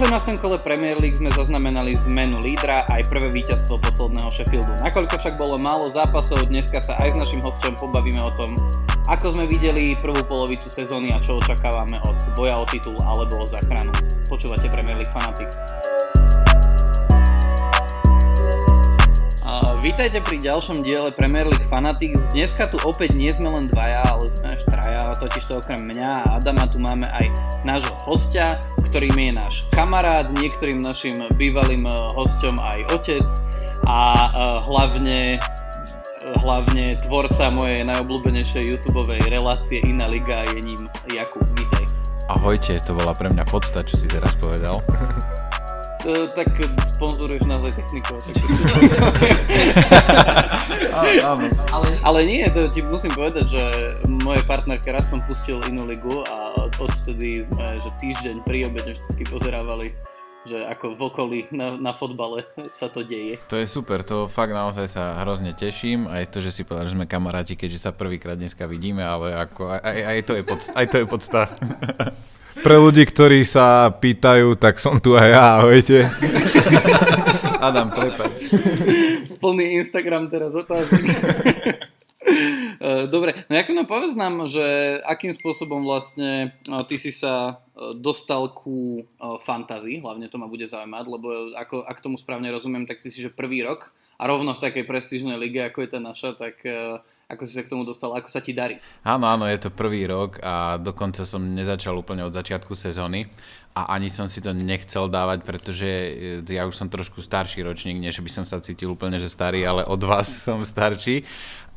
18. kole Premier League sme zaznamenali zmenu lídra aj prvé víťazstvo posledného Sheffieldu. Nakoľko však bolo málo zápasov, dneska sa aj s našim hostom pobavíme o tom, ako sme videli prvú polovicu sezóny a čo očakávame od boja o titul alebo o záchranu. Počúvate Premier League Fanatics. Vítajte pri ďalšom diele Premier League Fanatics. Dneska tu opäť nie sme len dvaja, ale sme až traja, totiž to okrem mňa a Adama tu máme aj nášho hostia, ktorým je náš kamarát, niektorým našim bývalým eh, hosťom aj otec a uh, hlavne hlavne tvorca mojej najobľúbenejšej YouTube relácie Iná liga je ním Jakub. Vítaj. Ahojte, to bola pre mňa podsta, čo si teraz povedal. Uh, tak sponzoruješ nás aj technikou. ale, ale nie, to ti musím povedať, že moje partnerke raz som pustil inú ligu a odvtedy sme že týždeň pri obede vždy pozerávali že ako v okolí na, na fotbale sa to deje. To je super, to fakt naozaj sa hrozne teším, aj to, že si povedal, že sme kamaráti, keďže sa prvýkrát dneska vidíme, ale ako, aj, aj, to, je podsta, aj to je podsta. Pre ľudí, ktorí sa pýtajú, tak som tu aj ja, ahojte. Adam, prepáč. Plný Instagram teraz otázky. Eh, dobre, no ako nám povedz nám, že akým spôsobom vlastne eh, ty si sa eh, dostal ku fantázii, hlavne to ma bude zaujímať, lebo ako, ak tomu správne rozumiem, tak si si, že prvý rok a rovno v takej prestížnej lige, ako je tá naša, tak ako si sa k tomu dostal, ako sa ti darí? Áno, áno, je to prvý rok a dokonca som nezačal úplne od začiatku sezóny a ani som si to nechcel dávať, pretože ja už som trošku starší ročník, nie že by som sa cítil úplne, že starý, ale od vás som starší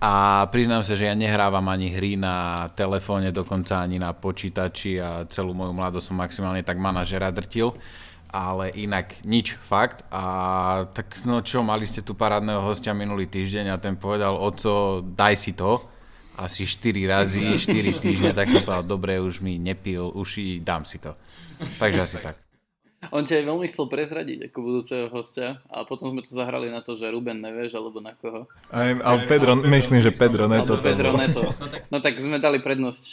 a priznám sa, že ja nehrávam ani hry na telefóne, dokonca ani na počítači a celú moju mladosť som maximálne tak manažera drtil ale inak nič, fakt. A tak no čo, mali ste tu parádneho hostia minulý týždeň a ten povedal, oco, daj si to. Asi 4 razy, 4 týždne, tak som povedal, dobre, už mi nepil uši, dám si to. Takže asi tak. On ťa aj veľmi chcel prezradiť ako budúceho hostia a potom sme to zahrali na to, že Ruben nevieš alebo na koho. Aj, a Pedro, myslím, že Pedro Neto. Pedro Neto. No tak sme dali prednosť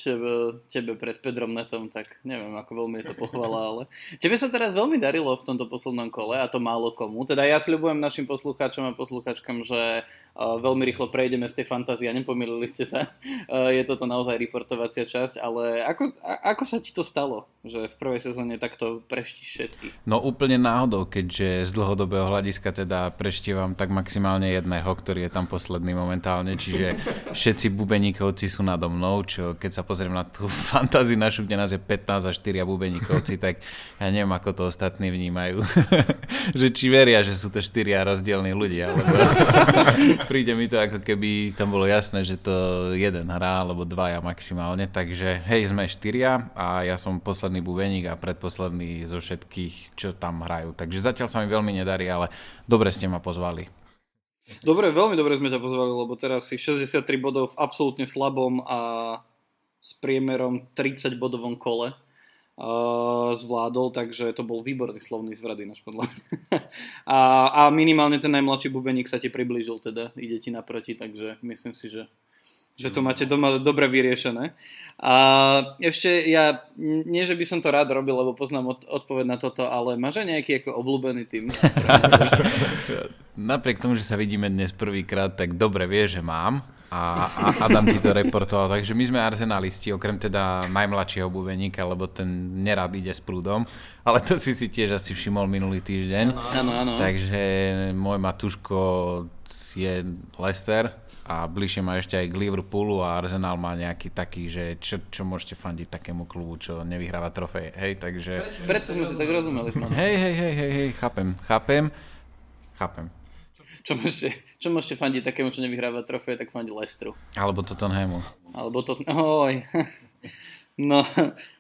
tebe pred Pedrom Netom, tak neviem, ako veľmi je to pochvala, ale tebe sa teraz veľmi darilo v tomto poslednom kole a to málo komu. Teda ja sľubujem našim poslucháčom a poslucháčkam, že veľmi rýchlo prejdeme z tej fantázie a nepomýlili ste sa. Je toto naozaj reportovacia časť, ale ako, ako sa ti to stalo, že v prvej sezóne takto preštíš všetkých? No úplne náhodou, keďže z dlhodobého hľadiska teda preštívam tak maximálne jedného, ktorý je tam posledný momentálne, čiže všetci bubeníkovci sú nado mnou, čo keď sa pozriem na tú fantáziu našu, kde nás je 15 a 4 bubeníkovci, tak ja neviem, ako to ostatní vnímajú. že či veria, že sú to 4 rozdielní ľudia, alebo príde mi to ako keby tam bolo jasné, že to jeden hrá, alebo dvaja maximálne, takže hej, sme štyria a ja som posledný bubeník a predposledný zo všetkých, čo tam hrajú. Takže zatiaľ sa mi veľmi nedarí, ale dobre ste ma pozvali. Dobre, veľmi dobre sme ťa pozvali, lebo teraz si 63 bodov v absolútne slabom a s priemerom 30 bodovom kole uh, zvládol, takže to bol výborný slovný zvrat ináč podľa a, a minimálne ten najmladší bubeník sa ti priblížil teda, ide ti naproti, takže myslím si, že že to máte doma dobre vyriešené. A ešte ja, nie že by som to rád robil, lebo poznám od, odpoveď na toto, ale máš aj nejaký ako obľúbený tým? Napriek tomu, že sa vidíme dnes prvýkrát, tak dobre vie, že mám a, a Adam ti to reportoval. Takže my sme arzenalisti, okrem teda najmladšieho bubeníka, lebo ten nerad ide s prúdom, ale to si si tiež asi všimol minulý týždeň. Áno, áno. Takže môj Matuško je Lester a bližšie má ešte aj k Liverpoolu a Arsenal má nejaký taký, že čo, čo môžete fandiť takému klubu, čo nevyhráva trofej, hej, takže... Preto sme si tak rozumeli. Hej, hej, hej, hej, hej, chápem, chápem, chápem čo môžete, čo môžete fandiť takému, čo nevyhráva trofej, tak fandiť Lestru. Alebo Tottenhamu. Alebo to... Oj. No,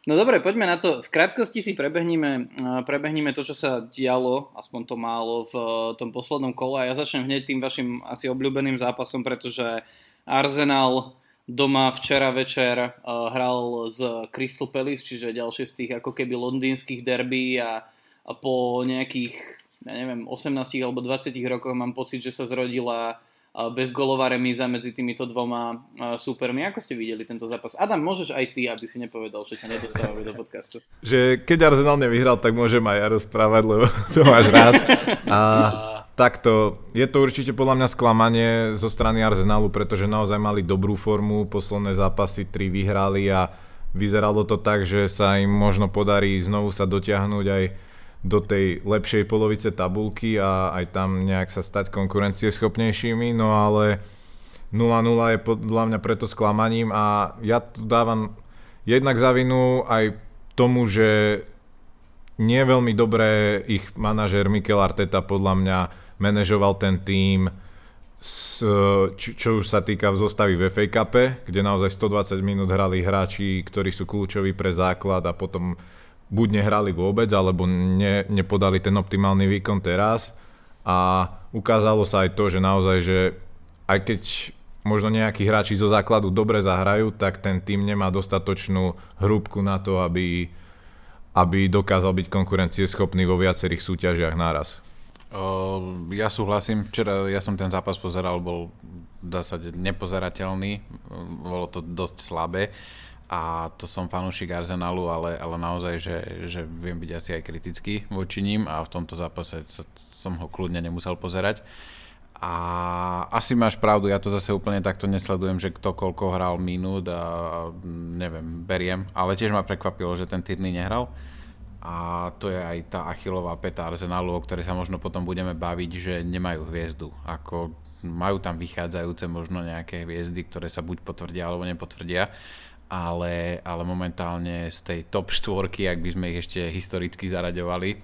no dobre, poďme na to. V krátkosti si prebehníme, prebehníme to, čo sa dialo, aspoň to málo, v tom poslednom kole. A ja začnem hneď tým vašim asi obľúbeným zápasom, pretože Arsenal doma včera večer uh, hral z Crystal Palace, čiže ďalšie z tých ako keby londýnskych derby a po nejakých ja neviem, 18 alebo 20 rokoch mám pocit, že sa zrodila bez golová remíza medzi týmito dvoma súpermi. Ako ste videli tento zápas? Adam, môžeš aj ty, aby si nepovedal, že ťa nedostávame do podcastu. Že keď Arsenal nevyhral, tak môžem aj ja rozprávať, lebo to máš rád. A takto, je to určite podľa mňa sklamanie zo strany Arsenalu, pretože naozaj mali dobrú formu, posledné zápasy tri vyhrali a vyzeralo to tak, že sa im možno podarí znovu sa dotiahnuť aj do tej lepšej polovice tabulky a aj tam nejak sa stať konkurencieschopnejšími, no ale 0-0 je podľa mňa preto sklamaním a ja tu dávam jednak za vinu aj tomu, že nie veľmi dobre ich manažer Mikel Arteta podľa mňa manažoval ten tým, čo, čo už sa týka v zostavy v FA Cup, kde naozaj 120 minút hrali hráči, ktorí sú kľúčoví pre základ a potom buď nehrali vôbec, alebo ne, nepodali ten optimálny výkon teraz. A ukázalo sa aj to, že naozaj, že aj keď možno nejakí hráči zo základu dobre zahrajú, tak ten tým nemá dostatočnú hrúbku na to, aby, aby dokázal byť konkurencieschopný vo viacerých súťažiach naraz. Ja súhlasím, včera ja som ten zápas pozeral, bol dá sa nepozerateľný, bolo to dosť slabé a to som fanúšik Arsenalu, ale, ale naozaj, že, že viem byť asi aj kritický voči ním a v tomto zápase som ho kľudne nemusel pozerať. A asi máš pravdu, ja to zase úplne takto nesledujem, že kto koľko hral minút a neviem, beriem, ale tiež ma prekvapilo, že ten Tyrny nehral a to je aj tá achilová peta Arsenalu, o ktorej sa možno potom budeme baviť, že nemajú hviezdu. Ako majú tam vychádzajúce možno nejaké hviezdy, ktoré sa buď potvrdia alebo nepotvrdia, ale, ale momentálne z tej top štvorky, ak by sme ich ešte historicky zaraďovali,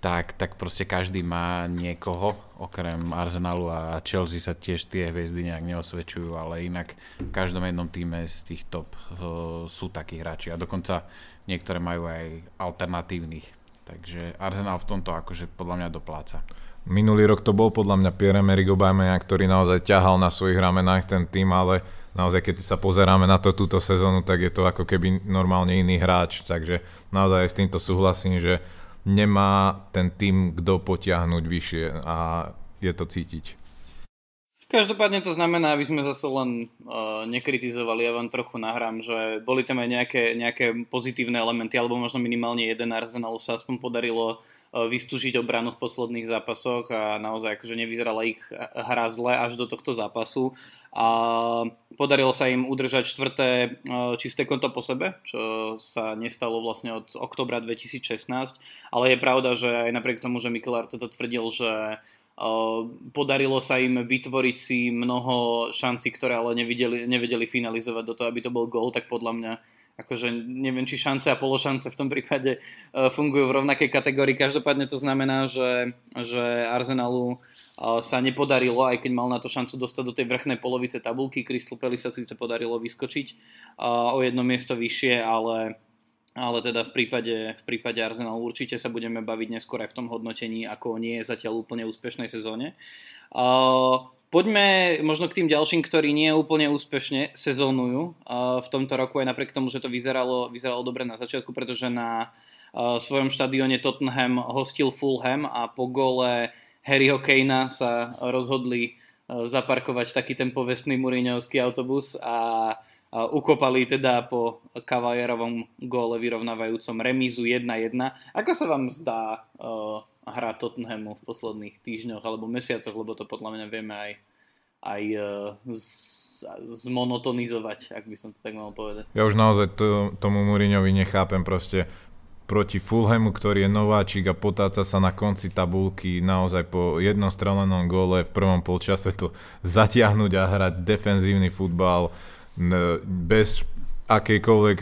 tak, tak proste každý má niekoho, okrem Arsenalu a Chelsea sa tiež tie hviezdy nejak neosvedčujú, ale inak v každom jednom týme z tých top uh, sú takí hráči a dokonca niektoré majú aj alternatívnych. Takže Arsenal v tomto akože podľa mňa dopláca. Minulý rok to bol podľa mňa Pierre-Emerick Aubameyang, ktorý naozaj ťahal na svojich ramenách ten tým, ale naozaj keď sa pozeráme na to túto sezónu, tak je to ako keby normálne iný hráč, takže naozaj s týmto súhlasím, že nemá ten tým kto potiahnuť vyššie a je to cítiť. Každopádne to znamená, aby sme zase len uh, nekritizovali, ja vám trochu nahrám, že boli tam aj nejaké, nejaké pozitívne elementy, alebo možno minimálne jeden Arsenal sa aspoň podarilo uh, vystúžiť obranu v posledných zápasoch a naozaj akože nevyzerala ich hra zle až do tohto zápasu. A podarilo sa im udržať štvrté e, čisté konto po sebe, čo sa nestalo vlastne od oktobra 2016, ale je pravda, že aj napriek tomu, že Mikel Arteta tvrdil, že e, podarilo sa im vytvoriť si mnoho šancí, ktoré ale nevideli, nevedeli finalizovať do toho, aby to bol gól, tak podľa mňa akože neviem, či šance a pološance v tom prípade uh, fungujú v rovnakej kategórii. Každopádne to znamená, že, že Arsenalu uh, sa nepodarilo, aj keď mal na to šancu dostať do tej vrchnej polovice tabulky. Crystal Palace sa síce podarilo vyskočiť uh, o jedno miesto vyššie, ale, ale teda v prípade, v prípade Arsenalu určite sa budeme baviť neskôr aj v tom hodnotení, ako nie je zatiaľ úplne úspešnej sezóne. Uh, Poďme možno k tým ďalším, ktorí nie úplne úspešne sezónujú v tomto roku, aj napriek tomu, že to vyzeralo, vyzeralo dobre na začiatku, pretože na svojom štadióne Tottenham hostil Fulham a po gole Harryho Kanea sa rozhodli zaparkovať taký ten povestný Mourinhovský autobus a ukopali teda po Kavajerovom góle vyrovnávajúcom remízu 1-1. Ako sa vám zdá hra Tottenhamu v posledných týždňoch alebo mesiacoch, lebo to podľa mňa vieme aj, aj e, z, zmonotonizovať, ak by som to tak mal povedať. Ja už naozaj to, tomu Mourinhovi nechápem proste proti Fulhamu, ktorý je nováčik a potáca sa na konci tabulky naozaj po jednostrelenom góle v prvom polčase to zatiahnuť a hrať defenzívny futbal bez akejkoľvek,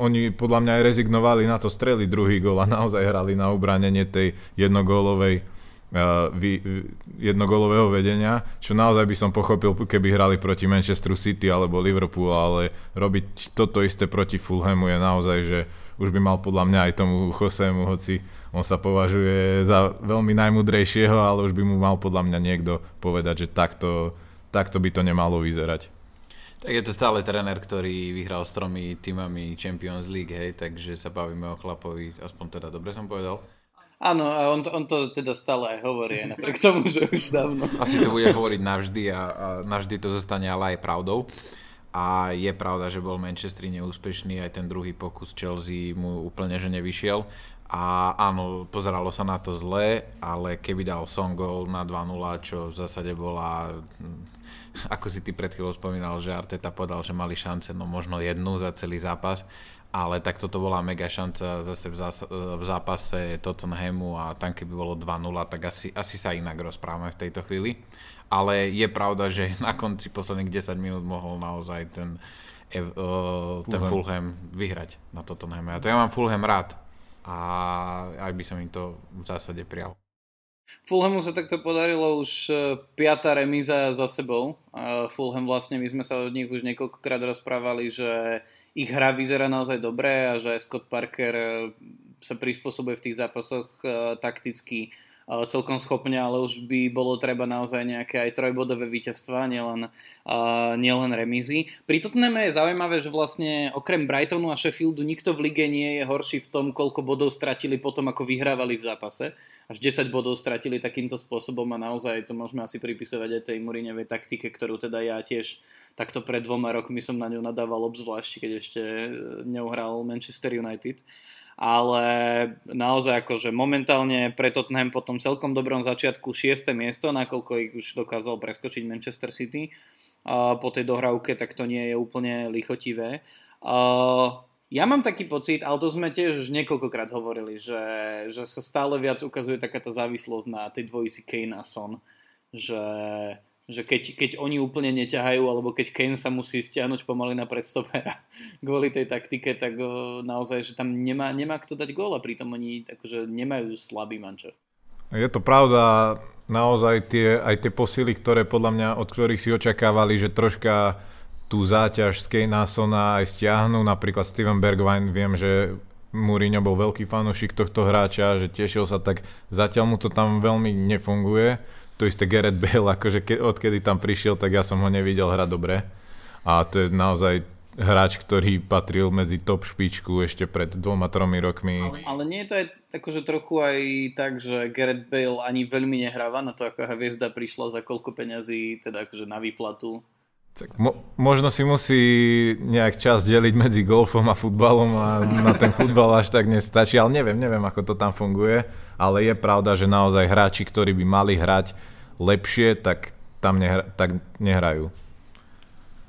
oni podľa mňa aj rezignovali na to strely druhý gól a naozaj hrali na ubranenie tej jednogólovej uh, vy, jednogólového vedenia, čo naozaj by som pochopil, keby hrali proti Manchesteru City alebo Liverpool, ale robiť toto isté proti Fulhamu je naozaj, že už by mal podľa mňa aj tomu Chosemu, hoci on sa považuje za veľmi najmudrejšieho, ale už by mu mal podľa mňa niekto povedať, že takto, takto by to nemalo vyzerať. Tak je to stále tréner, ktorý vyhral s tromi týmami Champions League, hej, takže sa bavíme o chlapovi, aspoň teda dobre som povedal. Áno, a on to, on to teda stále aj hovorí, aj napriek tomu, že už dávno. Asi to bude hovoriť navždy a, a navždy to zostane ale aj pravdou. A je pravda, že bol Manchester neúspešný, aj ten druhý pokus Chelsea mu úplne že nevyšiel. A áno, pozeralo sa na to zle, ale keby dal Son gol na 2-0, čo v zásade bola ako si ty pred chvíľou spomínal, že Arteta podal, že mali šance, no možno jednu za celý zápas, ale tak toto bola mega šanca zase v, zás- v zápase Tottenhamu a tam keby bolo 2-0, tak asi, asi sa inak rozprávame v tejto chvíli. Ale je pravda, že na konci posledných 10 minút mohol naozaj ten, uh, ten Fulham vyhrať na Tottenhame. A to ja mám Fulham rád a aj by som im to v zásade prijal. Fulhamu sa takto podarilo už e, piata remíza za sebou. Fulham vlastne, my sme sa od nich už niekoľkokrát rozprávali, že ich hra vyzerá naozaj dobre a že Scott Parker eh, sa prispôsobuje v tých zápasoch eh, takticky celkom schopne, ale už by bolo treba naozaj nejaké aj trojbodové víťazstva, nielen, uh, nielen remízy. Pri Tottenhame je zaujímavé, že vlastne okrem Brightonu a Sheffieldu nikto v lige nie je horší v tom, koľko bodov stratili potom, ako vyhrávali v zápase. Až 10 bodov stratili takýmto spôsobom a naozaj to môžeme asi pripisovať aj tej Mourinhovej taktike, ktorú teda ja tiež takto pred dvoma rokmi som na ňu nadával obzvlášť, keď ešte e, neuhral Manchester United. Ale naozaj akože momentálne pre Tottenham po tom celkom dobrom začiatku 6. miesto, nakoľko ich už dokázal preskočiť Manchester City po tej dohrávke, tak to nie je úplne lichotivé. Ja mám taký pocit, ale to sme tiež už niekoľkokrát hovorili, že, že sa stále viac ukazuje taká tá závislosť na tej dvojici Kane a Son. Že že keď, keď oni úplne neťahajú, alebo keď Kane sa musí stiahnuť pomaly na predstopera kvôli tej taktike, tak o, naozaj, že tam nemá, nemá kto dať gól a pritom oni takže nemajú slabý mančer. Je to pravda, naozaj tie, aj tie posily, ktoré podľa mňa, od ktorých si očakávali, že troška tú záťaž z Kejnasona aj stiahnu, napríklad Steven Bergwijn, viem, že Mourinho bol veľký fanúšik tohto hráča, že tešil sa, tak zatiaľ mu to tam veľmi nefunguje to isté Gareth Bale, akože ke, odkedy tam prišiel, tak ja som ho nevidel hrať dobre. A to je naozaj hráč, ktorý patril medzi top špičku ešte pred dvoma, tromi rokmi. Ale, ale nie je to aj akože trochu aj tak, že Gareth Bale ani veľmi nehráva na to, ako hviezda prišla za koľko peňazí, teda akože na výplatu. Tak mo- možno si musí nejak čas deliť medzi golfom a futbalom a na ten futbal až tak nestačí, ale neviem, neviem, ako to tam funguje, ale je pravda, že naozaj hráči, ktorí by mali hrať lepšie, tak tam nehra- tak nehrajú.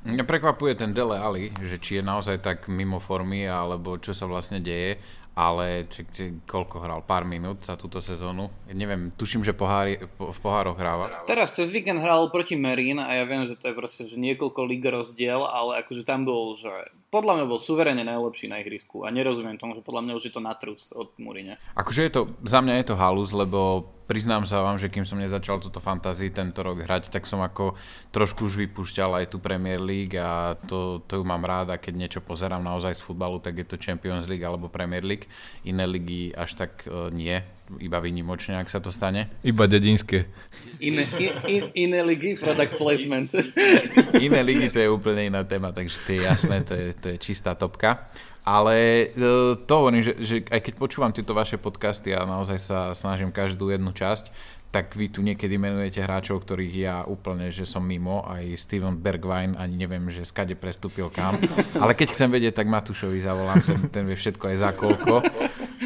Mňa prekvapuje ten Dele Ali, že či je naozaj tak mimo formy, alebo čo sa vlastne deje ale či, či, koľko hral? Pár minút za túto sezónu? Neviem, tuším, že pohári, po, v pohároch hráva. Teraz cez víkend hral proti Merín a ja viem, že to je proste že niekoľko lig rozdiel, ale akože tam bol, že podľa mňa bol suverene najlepší na ihrisku a nerozumiem tomu, že podľa mňa už je to natrus od Múrine. Akože je to, za mňa je to halus, lebo priznám sa vám, že kým som nezačal túto fantázii tento rok hrať, tak som ako trošku už vypúšťal aj tú Premier League a to, to ju mám rád a keď niečo pozerám naozaj z futbalu, tak je to Champions League alebo Premier League. Iné ligy až tak uh, nie, iba vynimočne, ak sa to stane. Iba dedinské. Iné, in, in, iné ligy, product placement. iné ligy to je úplne iná téma, takže to je jasné, to je, to je čistá topka. Ale e, to hovorím, že, že aj keď počúvam tieto vaše podcasty a naozaj sa snažím každú jednu časť, tak vy tu niekedy menujete hráčov, ktorých ja úplne, že som mimo, aj Steven Bergwijn, ani neviem, že skade prestúpil kam. Ale keď chcem vedieť, tak Matúšovi zavolám, ten, ten vie všetko aj za koľko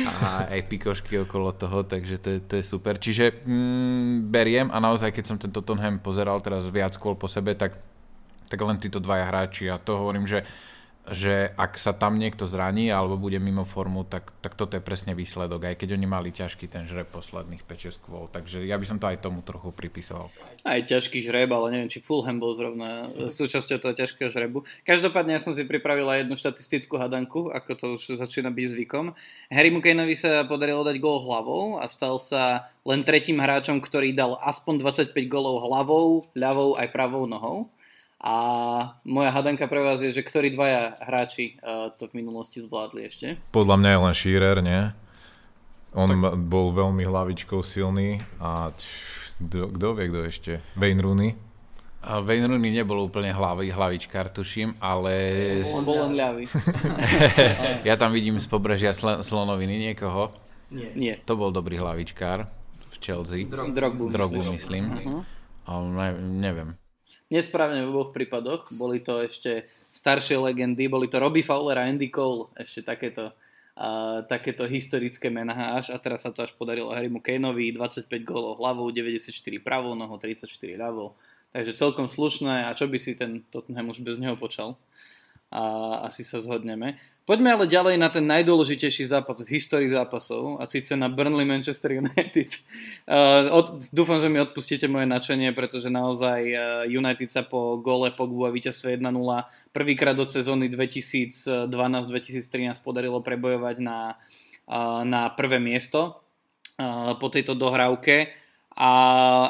a aj pikošky okolo toho, takže to je, to je super. Čiže mm, beriem a naozaj, keď som ten Tottenham pozeral teraz viac skôr po sebe, tak, tak len títo dvaja hráči a to hovorím, že že ak sa tam niekto zraní alebo bude mimo formu, tak, tak toto je presne výsledok, aj keď oni mali ťažký ten žreb posledných 5-6 kvôl. Takže ja by som to aj tomu trochu pripisoval. Aj ťažký žreb, ale neviem, či Fulham bol zrovna súčasťou toho ťažkého žrebu. Každopádne ja som si pripravila jednu štatistickú hadanku, ako to už začína byť zvykom. Harry Kaneovi sa podarilo dať gól hlavou a stal sa len tretím hráčom, ktorý dal aspoň 25 gólov hlavou, ľavou aj pravou nohou. A moja hadanka pre vás je, že ktorí dvaja hráči uh, to v minulosti zvládli ešte? Podľa mňa je len Shearer, nie? On tak... bol veľmi hlavičkou silný a kto vie, kto ešte? Wayne Rooney? Wayne Rooney nebol úplne hlavy, hlavičkár, tuším, ale... On bol len ľavý. ja tam vidím z pobrežia sl- slonoviny niekoho. Nie. Nie. To bol dobrý hlavičkár v Chelsea. Drogbu. Drogbu, myslím. Uh-huh. Ale ne, neviem. Nesprávne v oboch prípadoch. Boli to ešte staršie legendy. Boli to Robbie Fowler a Andy Cole. Ešte takéto, uh, takéto historické mená až. A teraz sa to až podarilo Harrymu Kaneovi. 25 gólov hlavou, 94 pravou nohou, 34 ľavou. Takže celkom slušné. A čo by si ten Tottenham už bez neho počal? A asi sa zhodneme. Poďme ale ďalej na ten najdôležitejší zápas v histórii zápasov a síce na Burnley Manchester United. Uh, od, dúfam, že mi odpustíte moje načenie, pretože naozaj uh, United sa po gole Pogbu a víťazstve 1-0 prvýkrát od sezóny 2012-2013 podarilo prebojovať na, uh, na prvé miesto uh, po tejto dohrávke. A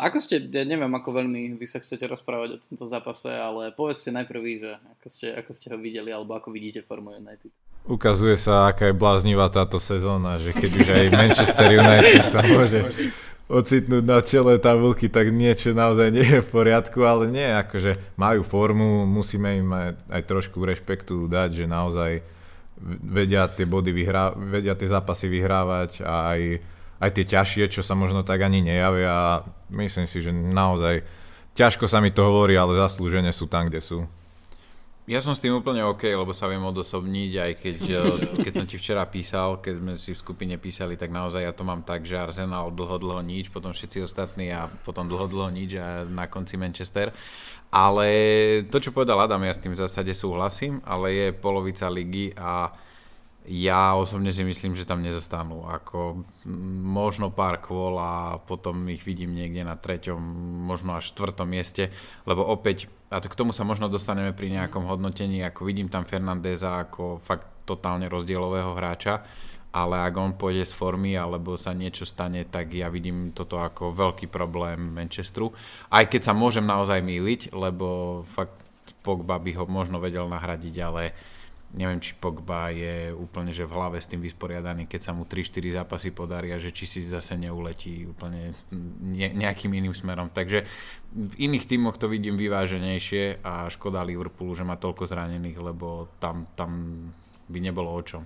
ako ste, ja neviem, ako veľmi vy sa chcete rozprávať o tomto zápase, ale povedzte najprv vy, že ako ste, ako ste ho videli, alebo ako vidíte formu United. Ukazuje sa, aká je bláznivá táto sezóna, že keď už aj Manchester United sa môže ocitnúť na čele tabulky, tak niečo naozaj nie je v poriadku, ale nie, akože majú formu, musíme im aj, aj trošku rešpektu dať, že naozaj vedia tie body vyhrá, vedia tie zápasy vyhrávať a aj, aj tie ťažšie, čo sa možno tak ani nejavia. Myslím si, že naozaj ťažko sa mi to hovorí, ale zaslúžene sú tam, kde sú. Ja som s tým úplne OK, lebo sa viem odosobniť, aj keď, eh, keď som ti včera písal, keď sme si v skupine písali, tak naozaj ja to mám tak, že Arsenal dlho, dlho nič, potom všetci ostatní a potom dlho, dlho nič a na konci Manchester. Ale to, čo povedal Adam, ja s tým v zásade súhlasím, ale je polovica ligy a ja osobne si myslím, že tam nezostanú. Ako možno pár kvôl a potom ich vidím niekde na treťom, možno až štvrtom mieste, lebo opäť, a to k tomu sa možno dostaneme pri nejakom hodnotení, ako vidím tam Fernandeza ako fakt totálne rozdielového hráča, ale ak on pôjde z formy alebo sa niečo stane, tak ja vidím toto ako veľký problém Manchesteru. Aj keď sa môžem naozaj míliť, lebo fakt Pogba by ho možno vedel nahradiť, ale neviem, či Pogba je úplne že v hlave s tým vysporiadaný, keď sa mu 3-4 zápasy podaria, že či si zase neuletí úplne ne, nejakým iným smerom. Takže v iných tímoch to vidím vyváženejšie a škoda Liverpoolu, že má toľko zranených, lebo tam, tam by nebolo o čom.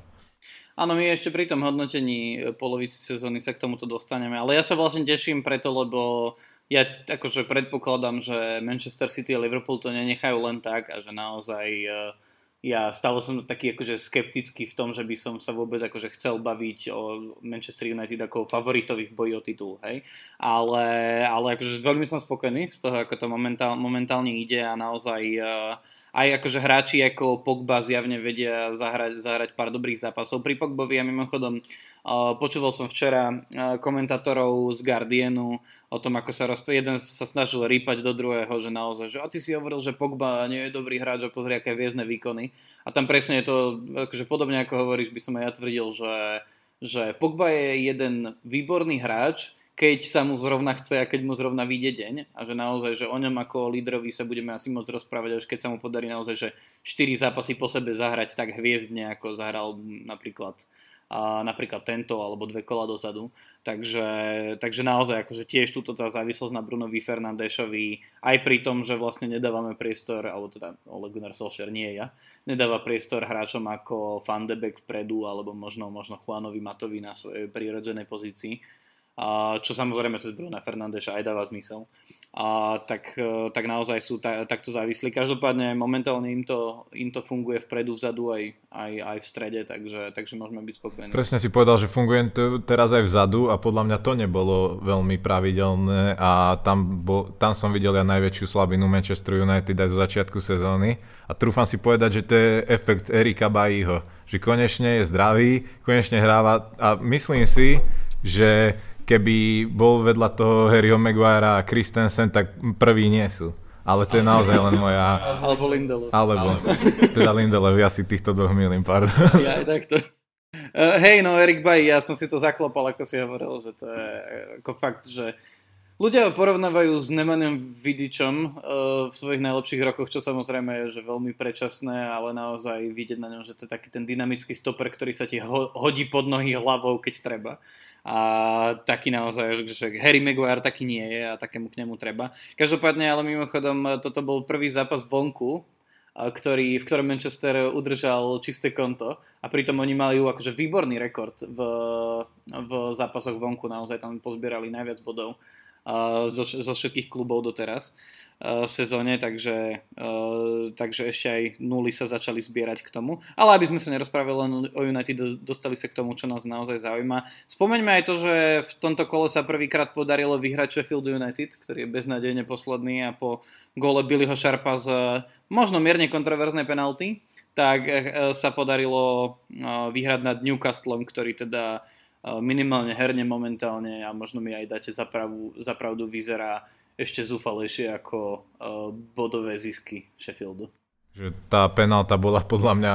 Áno, my ešte pri tom hodnotení polovici sezóny sa k tomuto dostaneme, ale ja sa vlastne teším preto, lebo ja akože predpokladám, že Manchester City a Liverpool to nenechajú len tak a že naozaj uh, ja stále som taký akože skeptický v tom, že by som sa vôbec akože chcel baviť o Manchester United ako favoritovi v boji o titul, hej. Ale, ale akože veľmi som spokojný z toho, ako to momentál, momentálne ide a naozaj uh, aj akože hráči ako Pogba zjavne vedia zahrať, zahrať pár dobrých zápasov. Pri Pogbovi ja mimochodom počúval som včera komentátorov z Guardianu o tom, ako sa rozp- jeden sa snažil rýpať do druhého, že naozaj, že a ty si hovoril, že Pogba nie je dobrý hráč a pozri, aké viezne výkony. A tam presne je to, akože podobne ako hovoríš, by som aj ja tvrdil, že, že Pogba je jeden výborný hráč, keď sa mu zrovna chce a keď mu zrovna vyjde deň a že naozaj, že o ňom ako lídrovi sa budeme asi môcť rozprávať, až keď sa mu podarí naozaj, že 4 zápasy po sebe zahrať tak hviezdne, ako zahral napríklad a napríklad tento alebo dve kola dozadu. Takže, takže naozaj akože tiež túto tá závislosť na Brunovi Fernandešovi aj pri tom, že vlastne nedávame priestor, alebo teda Ole Gunnar Solskjaer nie ja, nedáva priestor hráčom ako Van de Beek vpredu alebo možno, možno Juanovi Matovi na svojej prírodzenej pozícii čo samozrejme cez Bruna Fernandeša aj dáva zmysel. A tak, e, tak naozaj sú ta, takto závislí. Každopádne momentálne im to, im to funguje vpredu, vzadu aj, aj, aj v strede, takže, takže môžeme byť spokojní. Presne si povedal, že funguje teraz aj vzadu a podľa mňa to nebolo veľmi pravidelné a tam, bo, tam som videl ja najväčšiu slabinu Manchester United aj zo začiatku sezóny a trúfam si povedať, že to je efekt Erika Bajího, že konečne je zdravý, konečne hráva a myslím si, že keby bol vedľa toho Harryho Maguire a Christensen, tak prvý nie sú. Ale to je naozaj len moja... Alebo Lindelof. Alebo, teda Lindelof, ja si týchto dvoch milím, pardon. Ja aj takto. Uh, hej, no Erik Bay, ja som si to zaklopal, ako si hovoril, že to je ako fakt, že ľudia ho porovnávajú s Nemanem Vidičom uh, v svojich najlepších rokoch, čo samozrejme je že veľmi predčasné, ale naozaj vidieť na ňom, že to je taký ten dynamický stoper, ktorý sa ti ho- hodí pod nohy hlavou, keď treba a taký naozaj, že Harry Maguire taký nie je a takému k nemu treba. Každopádne, ale mimochodom, toto bol prvý zápas vonku ktorý, v ktorom Manchester udržal čisté konto. A pritom oni majú akože výborný rekord v, v zápasoch vonku, naozaj tam pozbierali najviac bodov zo, zo všetkých klubov doteraz. v sezóne, takže, takže ešte aj nuly sa začali zbierať k tomu. Ale aby sme sa nerozprávali len o United, dostali sa k tomu, čo nás naozaj zaujíma. Spomeňme aj to, že v tomto kole sa prvýkrát podarilo vyhrať Sheffield United, ktorý je beznadejne posledný a po gole Billyho Sharpa z možno mierne kontroverznej penalty, tak sa podarilo vyhrať nad Newcastlom, ktorý teda minimálne herne momentálne a možno mi aj dáte za, pravdu, vyzerá ešte zúfalejšie ako uh, bodové zisky Sheffieldu. Že tá penálta bola podľa mňa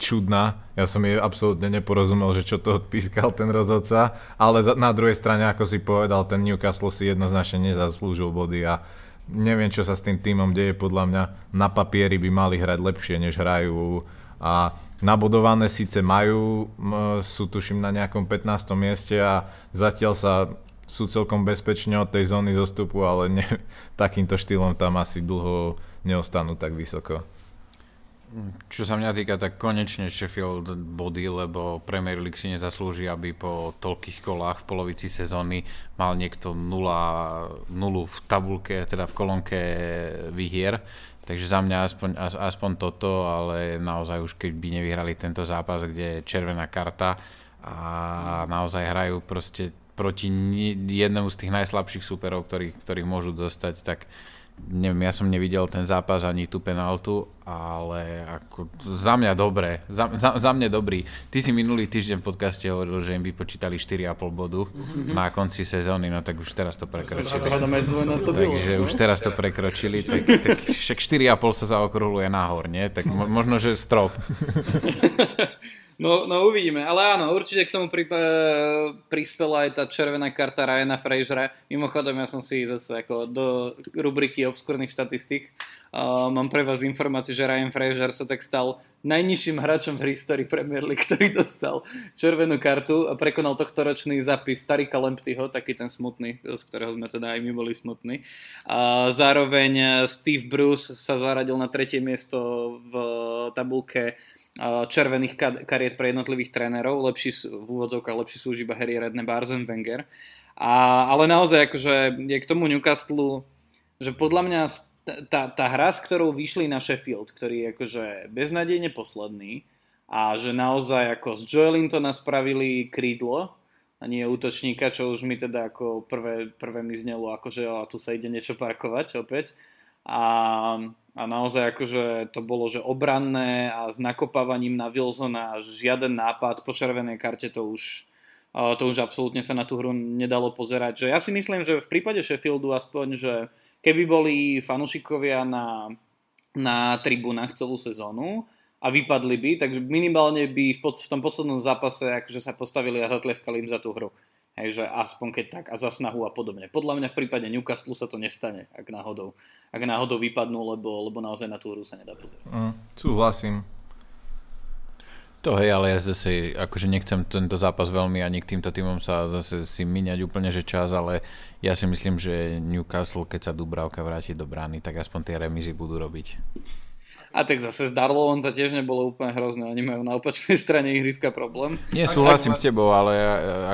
čudná. Ja som jej absolútne neporozumel, že čo to odpískal ten rozhodca. Ale na druhej strane, ako si povedal, ten Newcastle si jednoznačne nezaslúžil body a neviem, čo sa s tým týmom deje. Podľa mňa na papieri by mali hrať lepšie, než hrajú. A nabodované síce majú, sú tuším na nejakom 15. mieste a zatiaľ sa sú celkom bezpečne od tej zóny zostupu, ale ne, takýmto štýlom tam asi dlho neostanú tak vysoko. Čo sa mňa týka, tak konečne Sheffield body, lebo Premier League si nezaslúži, aby po toľkých kolách v polovici sezóny mal niekto nula, nulu v tabulke, teda v kolónke výhier. Takže za mňa aspoň, aspoň toto, ale naozaj už keď by nevyhrali tento zápas, kde je červená karta a naozaj hrajú proste proti jednému z tých najslabších súperov, ktorých, ktorých môžu dostať, tak neviem, ja som nevidel ten zápas ani tú penaltu, ale ako za mňa dobré, za, za, za mňa dobrý. Ty si minulý týždeň v podcaste hovoril, že im vypočítali 4,5 bodu mm-hmm. na konci sezóny, no tak už teraz to prekročili. Takže už teraz to prekročili, tak, tak však 4,5 sa zaokrúhluje nahor, nie? Tak mo, možno, že strop. No, no uvidíme, ale áno, určite k tomu pri, prispela aj tá červená karta Ryana Frasera. Mimochodom, ja som si zase ako do rubriky obskurných štatistík uh, mám pre vás informáciu, že Ryan Fraser sa tak stal najnižším hráčom v histórii Premier League, ktorý dostal červenú kartu a prekonal tohto ročný zápis Starika Lemptyho, taký ten smutný, z ktorého sme teda aj my boli smutní. A zároveň Steve Bruce sa zaradil na tretie miesto v tabulke červených kariet pre jednotlivých trénerov, lepší, v úvodzovkách lepší sú už iba Harry Redknapp a Arsene Wenger. A, ale naozaj akože je k tomu Newcastle, že podľa mňa tá, tá hra, s ktorou vyšli na Sheffield, ktorý je akože beznadejne posledný a že naozaj ako z Joelintona spravili krídlo a nie útočníka, čo už mi teda ako prvé, prvé mi znelo, akože o, tu sa ide niečo parkovať opäť. A a naozaj akože to bolo, že obranné a s nakopávaním na Wilsona žiaden nápad po červenej karte to už, to už absolútne sa na tú hru nedalo pozerať. Že ja si myslím, že v prípade Sheffieldu aspoň, že keby boli fanúšikovia na, na tribúnach celú sezónu a vypadli by, tak minimálne by v, pod, v tom poslednom zápase akože sa postavili a zatleskali im za tú hru. Hej, že aspoň keď tak a za snahu a podobne. Podľa mňa v prípade Newcastle sa to nestane, ak náhodou, ak náhodou vypadnú, lebo, lebo naozaj na tú hru sa nedá pozerať. Mm, súhlasím. To hej, ale ja zase akože nechcem tento zápas veľmi ani k týmto týmom sa zase si míňať úplne, že čas, ale ja si myslím, že Newcastle, keď sa Dubravka vráti do brány, tak aspoň tie remizy budú robiť. A tak zase s Darlovom to tiež nebolo úplne hrozné. Oni majú na opačnej strane ihriska problém. Nie, súhlasím s tebou, ale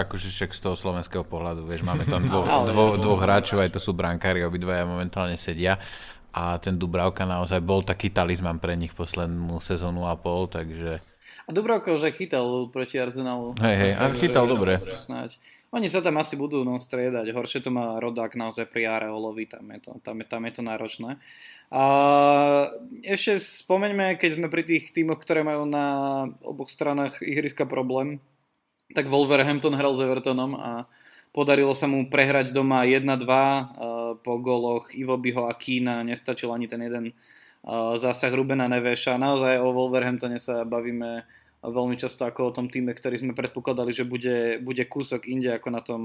akože však z toho slovenského pohľadu, vieš, máme tam dvo, dvo, dvoch hráčov, aj to sú brankári, obidvaja momentálne sedia. A ten Dubravka naozaj bol taký talizman pre nich poslednú sezónu a pol, takže... A Dubravka už aj chytal proti Arsenalu. Hej, hej, a chytal dobre. Snáď. Oni sa tam asi budú no, striedať. Horšie to má Rodák naozaj pri Areolovi, tam je to, tam je, tam je to náročné. A ešte spomeňme, keď sme pri tých tímoch, ktoré majú na oboch stranách ihriska problém, tak Wolverhampton hral s Evertonom a podarilo sa mu prehrať doma 1-2 po goloch Ivo Biho a Kína, nestačil ani ten jeden zásah Rubena Neveša. Naozaj o Wolverhamptone sa bavíme veľmi často ako o tom týme, ktorý sme predpokladali, že bude, bude kúsok inde ako na tom,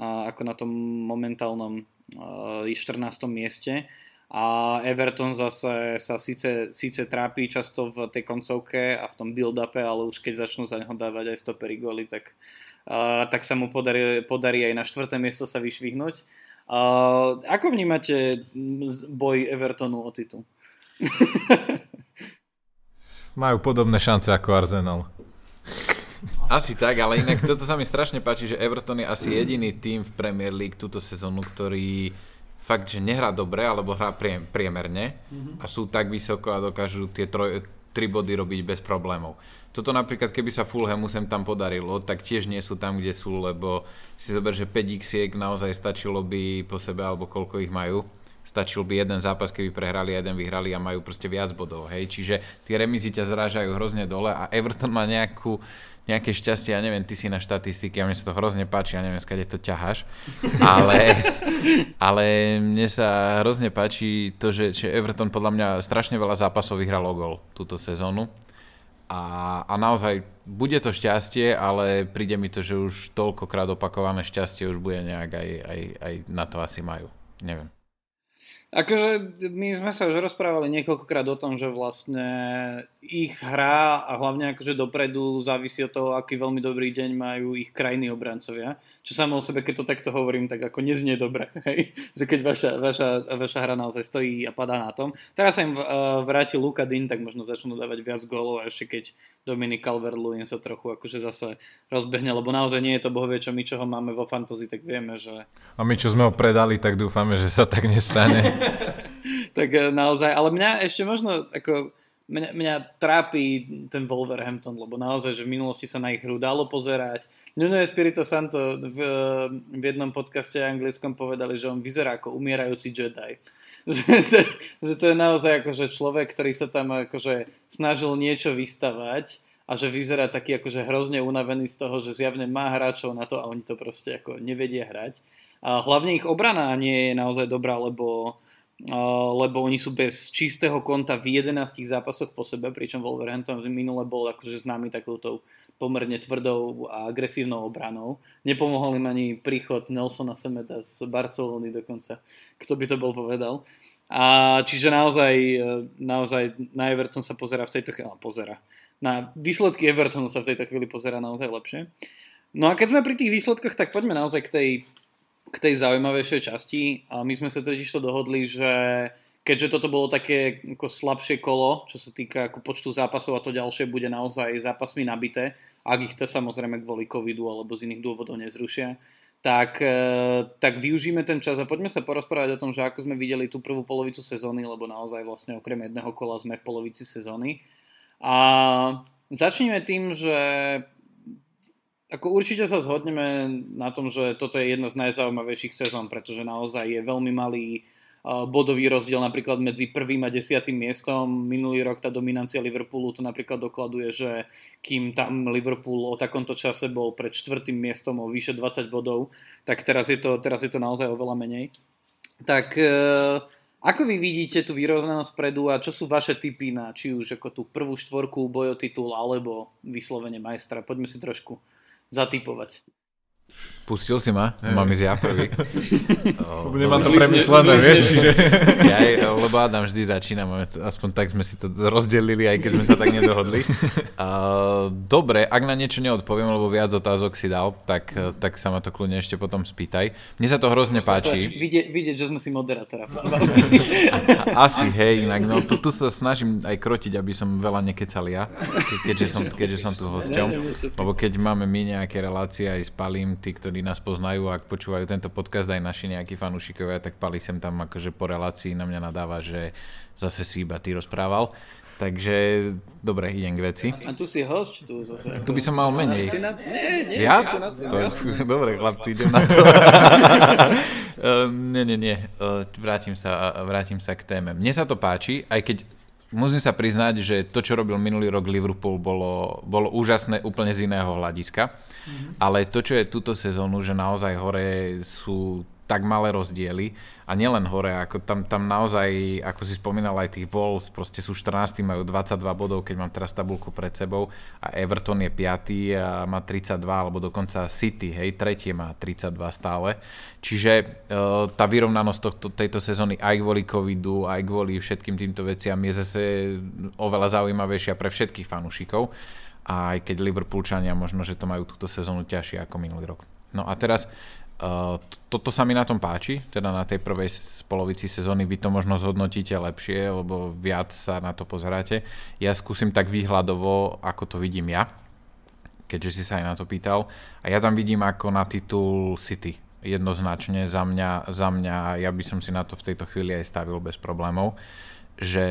ako na tom momentálnom 14. mieste a Everton zase sa síce, síce trápi často v tej koncovke a v tom build-upe, ale už keď začnú za neho dávať aj stopery góly, tak, uh, tak sa mu podarí, podarí aj na štvrté miesto sa vyšvihnúť. Uh, ako vnímate boj Evertonu o titul? Majú podobné šance ako Arsenal. Asi tak, ale inak toto sa mi strašne páči, že Everton je asi jediný tým v Premier League túto sezónu, ktorý fakt, že nehrá dobre, alebo hrá priemerne a sú tak vysoko a dokážu tie troj, tri body robiť bez problémov. Toto napríklad, keby sa Fulhamu sem tam podarilo, tak tiež nie sú tam, kde sú, lebo si zober, že 5 x naozaj stačilo by po sebe, alebo koľko ich majú stačil by jeden zápas, keby prehrali a jeden vyhrali a majú proste viac bodov, hej. Čiže tie remizy ťa zrážajú hrozne dole a Everton má nejakú, nejaké šťastie, ja neviem, ty si na štatistiky a mne sa to hrozne páči, ja neviem, skade to ťaháš, ale, ale mne sa hrozne páči to, že, že Everton podľa mňa strašne veľa zápasov vyhral o gol túto sezónu a, a naozaj bude to šťastie, ale príde mi to, že už toľkokrát opakované šťastie už bude nejak aj, aj, aj na to asi majú. Neviem. Akože my sme sa už rozprávali niekoľkokrát o tom, že vlastne ich hra a hlavne akože dopredu závisí od toho, aký veľmi dobrý deň majú ich krajní obrancovia. Čo samo o sebe, keď to takto hovorím, tak ako neznie dobre. Hej? Že keď vaša, vaša, vaša hra naozaj stojí a padá na tom. Teraz sa im uh, vrátil Luka Din, tak možno začnú dávať viac gólov a ešte keď Dominik Calvert-Lewin sa trochu akože zase rozbehne, lebo naozaj nie je to bohovie, čo my, čo ho máme vo fantasy, tak vieme, že... A my, čo sme ho predali, tak dúfame, že sa tak nestane. tak eh, naozaj, ale mňa ešte možno, ako, mňa, mňa trápi ten Wolverhampton, lebo naozaj, že v minulosti sa na ich hru dalo pozerať. Nuno Espirito Santo v, v jednom podcaste anglickom povedali, že on vyzerá ako umierajúci Jedi že, že to je naozaj akože človek, ktorý sa tam akože snažil niečo vystavať a že vyzerá taký akože hrozne unavený z toho, že zjavne má hráčov na to a oni to proste ako nevedia hrať. A hlavne ich obrana nie je naozaj dobrá, lebo lebo oni sú bez čistého konta v 11 zápasoch po sebe, pričom Wolverhampton minule bol akože známy takouto pomerne tvrdou a agresívnou obranou. Nepomohol im ani príchod Nelsona Semeta z Barcelony dokonca, kto by to bol povedal. A čiže naozaj, e, naozaj na Everton sa pozera v tejto chvíli, no, pozera. Na výsledky Evertonu sa v tejto chvíli pozera naozaj lepšie. No a keď sme pri tých výsledkoch, tak poďme naozaj k tej k tej zaujímavejšej časti. A my sme sa totiž to dohodli, že keďže toto bolo také ako slabšie kolo, čo sa týka ako počtu zápasov a to ďalšie bude naozaj zápasmi nabité, ak ich to samozrejme kvôli covidu alebo z iných dôvodov nezrušia, tak, e, tak využíme ten čas a poďme sa porozprávať o tom, že ako sme videli tú prvú polovicu sezóny, lebo naozaj vlastne okrem jedného kola sme v polovici sezóny. A začneme tým, že ako určite sa zhodneme na tom, že toto je jedna z najzaujímavejších sezón, pretože naozaj je veľmi malý bodový rozdiel napríklad medzi prvým a desiatým miestom. Minulý rok tá dominancia Liverpoolu to napríklad dokladuje, že kým tam Liverpool o takomto čase bol pred čtvrtým miestom o vyše 20 bodov, tak teraz je to, teraz je to naozaj oveľa menej. Tak e, ako vy vidíte tú vyrovnanosť predu a čo sú vaše typy na či už ako tú prvú štvorku bojotitul alebo vyslovene majstra? Poďme si trošku zatypovať. Pustil si ma? Hey. Mám ísť ja prvý. oh, Nemám to premyslené, vieš, čiže... ja, lebo Adam vždy začína, aspoň tak sme si to rozdelili, aj keď sme sa tak nedohodli. Uh, dobre, ak na niečo neodpoviem, lebo viac otázok si dal, tak, tak sa ma to kľudne ešte potom spýtaj. Mne sa to hrozne páči. Vidieť, vidieť, že sme si moderátora Asi, hej, inak, no tu, tu sa snažím aj krotiť, aby som veľa nekecal ja, keďže som, keďže som tu hosťom. Lebo keď máme my nejaké relácie aj s Palím, tí, ktorí ktorí nás poznajú, ak počúvajú tento podcast aj naši nejakí fanúšikovia, tak Pali sem tam akože po relácii na mňa nadáva, že zase si iba ty rozprával. Takže, dobre, idem k veci. A tu si host, tu zase. Tu by som mal menej. Na... Nie, nie, ja? Na to, je, dobre, chlapci, idem na to. nie, nie, nie. Vrátim sa, vrátim sa k téme. Mne sa to páči, aj keď musím sa priznať, že to, čo robil minulý rok Liverpool, bolo, bolo úžasné úplne z iného hľadiska. Mm-hmm. Ale to, čo je túto sezónu, že naozaj hore sú tak malé rozdiely a nielen hore, ako tam, tam naozaj, ako si spomínal aj tých Wolves, proste sú 14, majú 22 bodov, keď mám teraz tabulku pred sebou a Everton je 5 a má 32, alebo dokonca City, hej, tretie má 32 stále. Čiže e, tá vyrovnanosť tohto, tejto sezóny aj kvôli covidu, aj kvôli všetkým týmto veciam je zase oveľa zaujímavejšia pre všetkých fanúšikov aj keď Liverpoolčania možno, že to majú túto sezónu ťažšie ako minulý rok. No a teraz Uh, toto sa mi na tom páči, teda na tej prvej polovici sezóny vy to možno zhodnotíte lepšie, lebo viac sa na to pozeráte. Ja skúsim tak výhľadovo, ako to vidím ja, keďže si sa aj na to pýtal. A ja tam vidím ako na titul City. Jednoznačne za mňa, za mňa, ja by som si na to v tejto chvíli aj stavil bez problémov že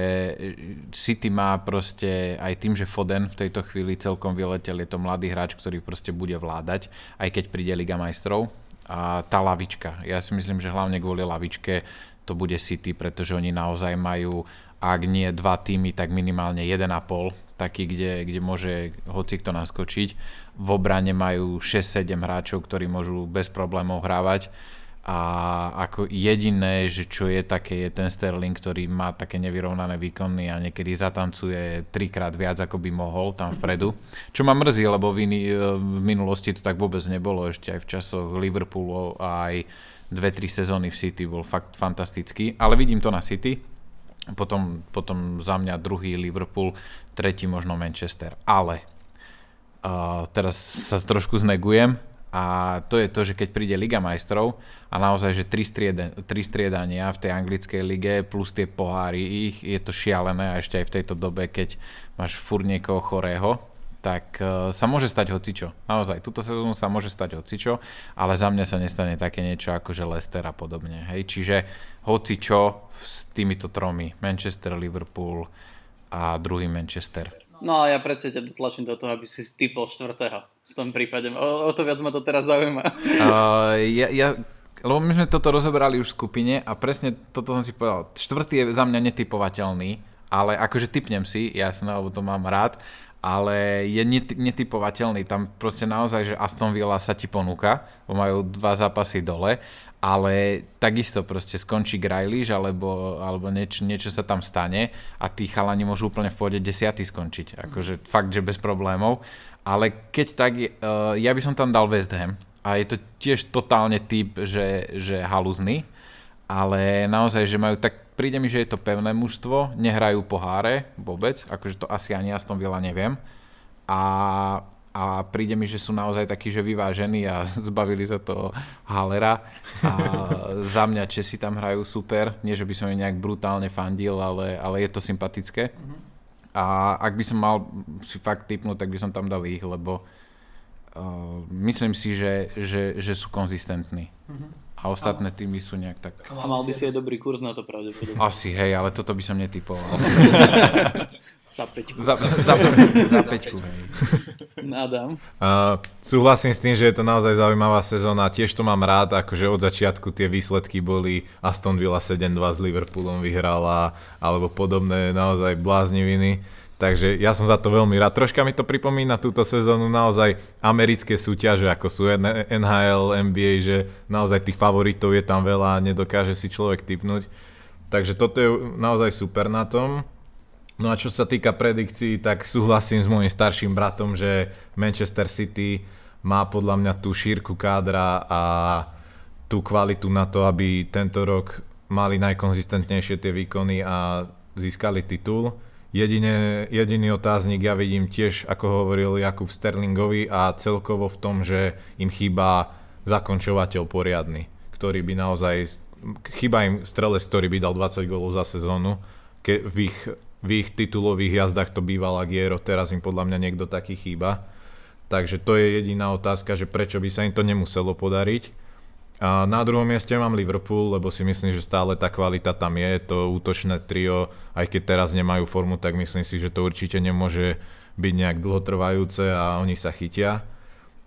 City má proste aj tým, že Foden v tejto chvíli celkom vyletel, je to mladý hráč, ktorý proste bude vládať, aj keď príde Liga majstrov. A tá lavička, ja si myslím, že hlavne kvôli lavičke to bude City, pretože oni naozaj majú, ak nie dva týmy, tak minimálne 1,5 taký, kde, kde môže hoci kto naskočiť. V obrane majú 6-7 hráčov, ktorí môžu bez problémov hrávať a ako jediné, že čo je také, je ten Sterling, ktorý má také nevyrovnané výkony a niekedy zatancuje trikrát viac, ako by mohol tam vpredu. Čo ma mrzí, lebo v, iný, v minulosti to tak vôbec nebolo, ešte aj v časoch Liverpoolu a aj dve, tri sezóny v City bol fakt fantastický, ale vidím to na City. Potom, potom za mňa druhý Liverpool, tretí možno Manchester. Ale uh, teraz sa trošku znegujem, a to je to, že keď príde Liga majstrov a naozaj, že tri, strieda, tri striedania v tej anglickej lige plus tie pohári ich, je to šialené a ešte aj v tejto dobe, keď máš fur niekoho chorého, tak uh, sa môže stať hocičo. Naozaj, túto sezónu sa môže stať hocičo, ale za mňa sa nestane také niečo ako že Leicester a podobne. Hej? Čiže hocičo s týmito tromi, Manchester, Liverpool a druhý Manchester. No a ja predsa ťa dotlačím do toho, aby si typol štvrtého v tom prípade. O, o to viac ma to teraz zaujíma. Uh, ja, ja, lebo my sme toto rozoberali už v skupine a presne toto som si povedal. Štvrtý je za mňa netypovateľný, ale akože typnem si, jasné, lebo to mám rád, ale je netypovateľný. Tam proste naozaj, že Aston Villa sa ti ponúka, bo majú dva zápasy dole, ale takisto proste skončí Grealish alebo, alebo nieč, niečo sa tam stane a tí chalani môžu úplne v pôde desiatý skončiť. Akože fakt, že bez problémov ale keď tak, uh, ja by som tam dal West Ham. A je to tiež totálne typ, že, že haluzný, ale naozaj, že majú tak, príde mi, že je to pevné mužstvo, nehrajú poháre vôbec, akože to asi ani ja s tom veľa neviem. A, a príde mi, že sú naozaj takí, že vyvážení a zbavili sa to Halera a za mňa Česi tam hrajú super, nie že by som im nejak brutálne fandil, ale, ale je to sympatické. Mm-hmm. A ak by som mal si fakt typnúť, tak by som tam dal ich, lebo uh, myslím si, že, že, že sú konzistentní. Uh-huh. A ostatné týmy sú nejak tak... A mal by si aj dobrý kurz na to pravdepodobne. Asi, hej, ale toto by som netypoval. za peťku. Za, za, za peťku, hej. Adam. Uh, súhlasím s tým, že je to naozaj zaujímavá sezóna. Tiež to mám rád, akože od začiatku tie výsledky boli Aston Villa 7-2 s Liverpoolom vyhrala, alebo podobné naozaj blázniviny. Takže ja som za to veľmi rád. Troška mi to pripomína túto sezónu naozaj americké súťaže, ako sú NHL, NBA, že naozaj tých favoritov je tam veľa a nedokáže si človek typnúť. Takže toto je naozaj super na tom. No a čo sa týka predikcií, tak súhlasím s môjim starším bratom, že Manchester City má podľa mňa tú šírku kádra a tú kvalitu na to, aby tento rok mali najkonzistentnejšie tie výkony a získali titul. Jedine, jediný otáznik ja vidím tiež, ako hovoril Jakub Sterlingovi a celkovo v tom, že im chýba zakončovateľ poriadny, ktorý by naozaj, chýba im strelec, ktorý by dal 20 gólov za sezónu, ke, v, ich, v ich titulových jazdách to býval Agiero, teraz im podľa mňa niekto taký chýba. Takže to je jediná otázka, že prečo by sa im to nemuselo podariť. A na druhom mieste mám Liverpool, lebo si myslím, že stále tá kvalita tam je, to útočné trio, aj keď teraz nemajú formu, tak myslím si, že to určite nemôže byť nejak dlhotrvajúce a oni sa chytia.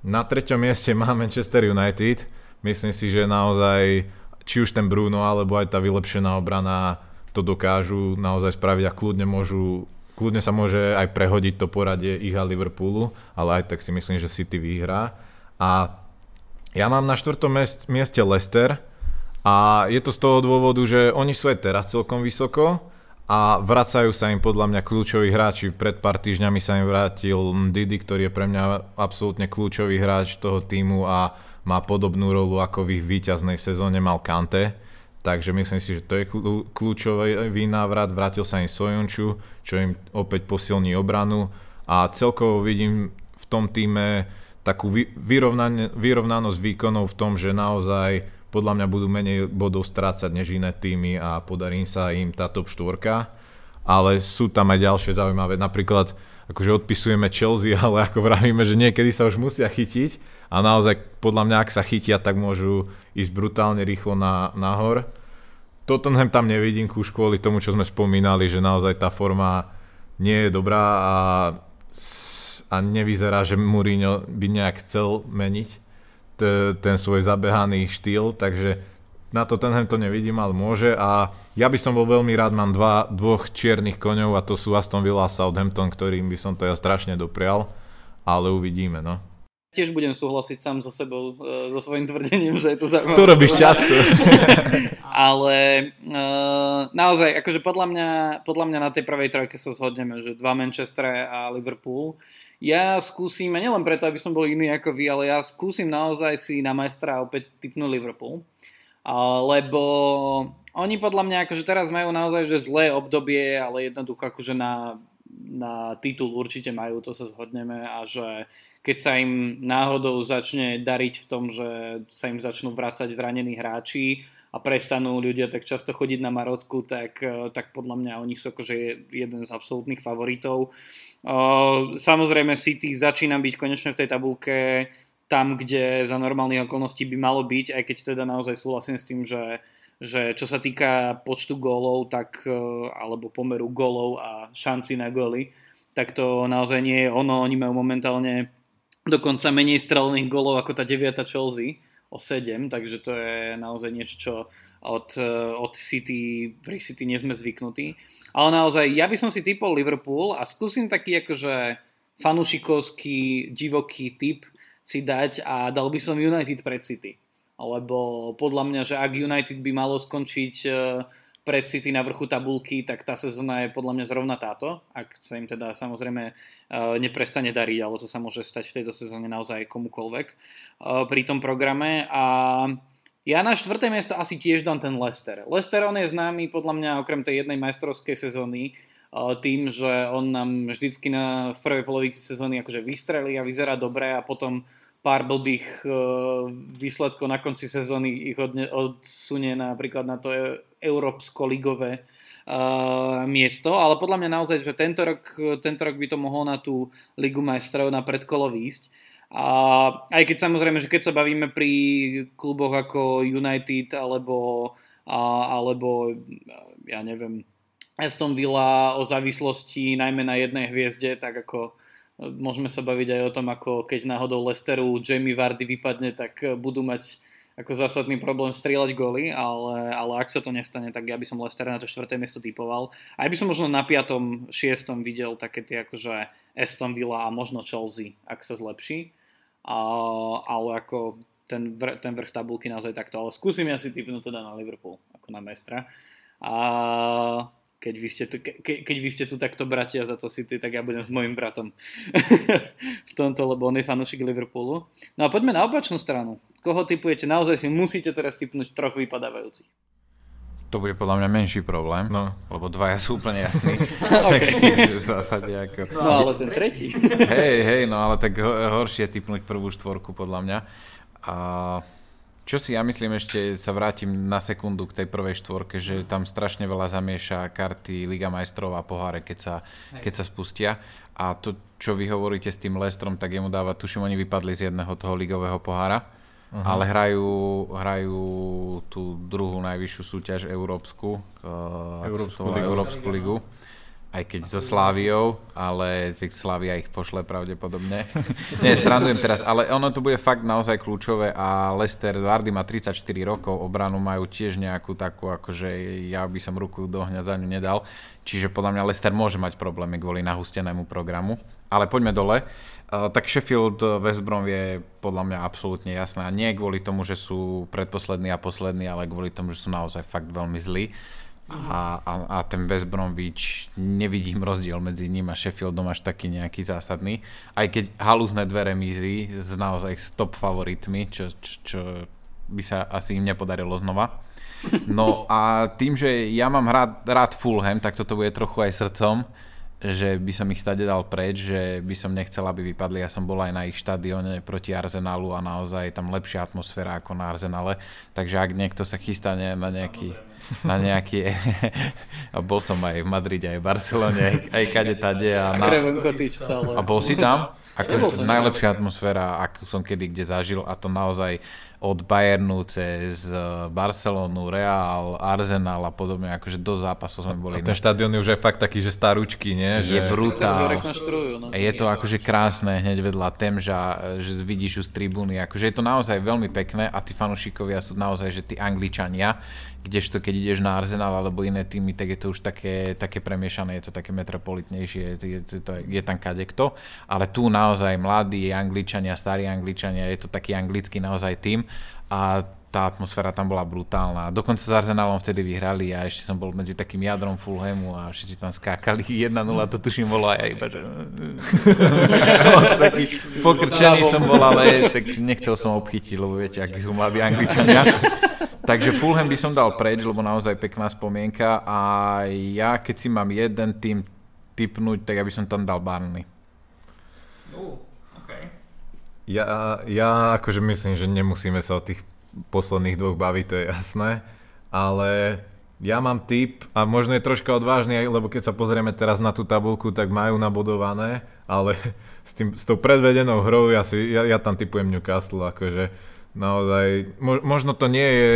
Na treťom mieste má Manchester United, myslím si, že naozaj či už ten Bruno alebo aj tá vylepšená obrana to dokážu naozaj spraviť a kľudne môžu kľudne sa môže aj prehodiť to poradie ich a Liverpoolu, ale aj tak si myslím, že City vyhrá. A ja mám na štvrtom mieste Leicester a je to z toho dôvodu, že oni sú aj teraz celkom vysoko a vracajú sa im podľa mňa kľúčoví hráči. Pred pár týždňami sa im vrátil Didi, ktorý je pre mňa absolútne kľúčový hráč toho týmu a má podobnú rolu ako v ich víťaznej sezóne mal Kante. Takže myslím si, že to je kľúčový návrat. Vrátil sa im Sojonču, čo im opäť posilní obranu a celkovo vidím v tom týme takú vyrovnanosť výkonov v tom, že naozaj podľa mňa budú menej bodov strácať než iné týmy a podarí sa im tá top 4. Ale sú tam aj ďalšie zaujímavé, napríklad akože odpisujeme Chelsea, ale ako vravíme, že niekedy sa už musia chytiť a naozaj podľa mňa, ak sa chytia, tak môžu ísť brutálne rýchlo na, nahor. Tottenham tam nevidím už kvôli tomu, čo sme spomínali, že naozaj tá forma nie je dobrá a a nevyzerá, že Mourinho by nejak chcel meniť t- ten svoj zabehaný štýl, takže na to tenhle to nevidím, ale môže a ja by som bol veľmi rád, mám dva, dvoch čiernych koňov a to sú Aston Villa a Southampton, ktorým by som to ja strašne doprial, ale uvidíme, no. Tiež budem súhlasiť sám so sebou, e, so svojím tvrdením, že je to zaujímavé. To robíš často. ale uh, naozaj, akože podľa mňa, podľa mňa na tej prvej trojke sa zhodneme, že dva Manchester a Liverpool ja skúsim, a nielen preto, aby som bol iný ako vy, ale ja skúsim naozaj si na majstra opäť typnúť Liverpool. lebo oni podľa mňa akože teraz majú naozaj že zlé obdobie, ale jednoducho akože na, na titul určite majú, to sa zhodneme a že keď sa im náhodou začne dariť v tom, že sa im začnú vrácať zranení hráči a prestanú ľudia tak často chodiť na marotku, tak, tak podľa mňa oni sú akože jeden z absolútnych favoritov. Samozrejme City začína byť konečne v tej tabulke tam, kde za normálnych okolností by malo byť, aj keď teda naozaj súhlasím s tým, že, že čo sa týka počtu gólov, tak, e, alebo pomeru gólov a šanci na góly, tak to naozaj nie je ono. Oni majú momentálne dokonca menej strelných gólov ako tá 9. Chelsea o 7, takže to je naozaj niečo, čo od, eh, od City, pri City nie sme zvyknutí. Ale naozaj, ja by som si typol Liverpool a skúsim taký akože fanušikovský, divoký typ si dať a dal by som United pred City. Lebo podľa mňa, že ak United by malo skončiť eh, pred City na vrchu tabulky, tak tá sezóna je podľa mňa zrovna táto, ak sa im teda samozrejme eh, neprestane dariť, ale to sa môže stať v tejto sezóne naozaj komukolvek pri tom programe a ja na štvrté miesto asi tiež dám ten Lester. Lester on je známy podľa mňa okrem tej jednej majstrovskej sezóny tým, že on nám vždycky na, v prvej polovici sezóny akože vystrelí a vyzerá dobre a potom pár blbých výsledkov na konci sezóny ich odne, odsunie napríklad na to e, európsko-ligové uh, miesto, ale podľa mňa naozaj, že tento rok, tento rok by to mohlo na tú Ligu majstrov na predkolo výjsť. A aj keď samozrejme, že keď sa bavíme pri kluboch ako United alebo, a, alebo ja neviem, Aston Villa o závislosti najmä na jednej hviezde, tak ako môžeme sa baviť aj o tom, ako keď náhodou Lesteru Jamie Vardy vypadne, tak budú mať ako zásadný problém strieľať goly, ale, ale ak sa to nestane, tak ja by som Lester na to štvrté miesto typoval. Aj by som možno na piatom, šiestom videl také tie akože Aston Villa a možno Chelsea, ak sa zlepší a, ale ako ten, vr, ten vrch tabulky naozaj takto, ale skúsim ja si typnúť teda na Liverpool ako na mestra. A keď vy ste tu, ke, keď vy ste tu takto bratia za to City, tak ja budem s mojim bratom v tomto, lebo on je fanúšik Liverpoolu. No a poďme na opačnú stranu. Koho typujete? Naozaj si musíte teraz typnúť troch vypadávajúcich to bude podľa mňa menší problém, no. lebo dvaja sú úplne jasní. v zásade ako... No ale ten tretí. hej, hej, no ale tak horšie typnúť prvú štvorku podľa mňa. A čo si ja myslím, ešte sa vrátim na sekundu k tej prvej štvorke, že tam strašne veľa zamieša karty Liga majstrov a poháre, keď sa, keď sa spustia. A to, čo vy hovoríte s tým Lestrom, tak jemu dáva, tuším, oni vypadli z jedného toho ligového pohára uh-huh. ale hrajú, hrajú tú druhú najvyššiu súťaž európsku, uh, Európsku, ligu. Európsku ligu. Aj keď so Sláviou, ale Slávia ich pošle pravdepodobne. Nie, srandujem teraz, ale ono to bude fakt naozaj kľúčové a Lester Vardy má 34 rokov, obranu majú tiež nejakú takú, akože ja by som ruku do ohňa za ňu nedal. Čiže podľa mňa Lester môže mať problémy kvôli nahustenému programu. Ale poďme dole. Uh, tak Sheffield eh, West Brom je podľa mňa absolútne jasné. A nie kvôli tomu, že sú predposlední a poslední, ale kvôli tomu, že sú naozaj fakt veľmi zlí. A, a, a ten West Bromwich, nevidím rozdiel medzi ním a Sheffieldom až taký nejaký zásadný. Aj keď halúzne dve remízy s naozaj stop favoritmi, čo, čo, čo by sa asi im nepodarilo znova. No a tým, že ja mám rád, rád Fulham, tak toto bude trochu aj srdcom že by som ich stade dal preč, že by som nechcel, aby vypadli. Ja som bol aj na ich štadióne proti Arsenalu a naozaj je tam lepšia atmosféra ako na Arsenale. Takže ak niekto sa chystá na nejaký... Na nejaký a bol som aj v Madride, aj v Barcelone, aj, aj kade tade. A, na, a bol si tam? Ako najlepšia atmosféra, akú som kedy kde zažil a to naozaj od Bayernu cez eh, Barcelonu, Real, Arsenal a podobne, akože do zápasov sme boli. A ten štadión je už aj fakt taký, že starúčky, nie? Je že... brutál. No, je to akože krásne hneď vedľa Temža, že vidíš už z tribúny, akože je to naozaj veľmi pekné a tí fanúšikovia sú naozaj, že tí Angličania, kdežto keď ideš na Arsenal alebo iné týmy, tak je to už také, také premiešané, je to také metropolitnejšie, je, je, to, je tam kadekto, ale tu naozaj mladí Angličania, starí Angličania, je to taký anglický naozaj tým a tá atmosféra tam bola brutálna. Dokonca s Arsenalom vtedy vyhrali a ešte som bol medzi takým jadrom Fulhamu a všetci tam skákali 1-0, to tuším bolo aj iba, že... taký pokrčený som bol, ale tak nechcel som obchytiť, lebo viete, akí sú mladí Angličania. Takže Fulham by som dal preč, lebo naozaj pekná spomienka a ja keď si mám jeden tým typnúť, tak aby som tam dal Barney. Uh. Ja, ja akože myslím, že nemusíme sa o tých posledných dvoch baviť, to je jasné, ale ja mám tip a možno je troška odvážny, lebo keď sa pozrieme teraz na tú tabulku, tak majú nabodované, ale s, tým, s tou predvedenou hrou ja, si, ja, ja tam typujem Newcastle, akože naozaj, mo, možno to nie je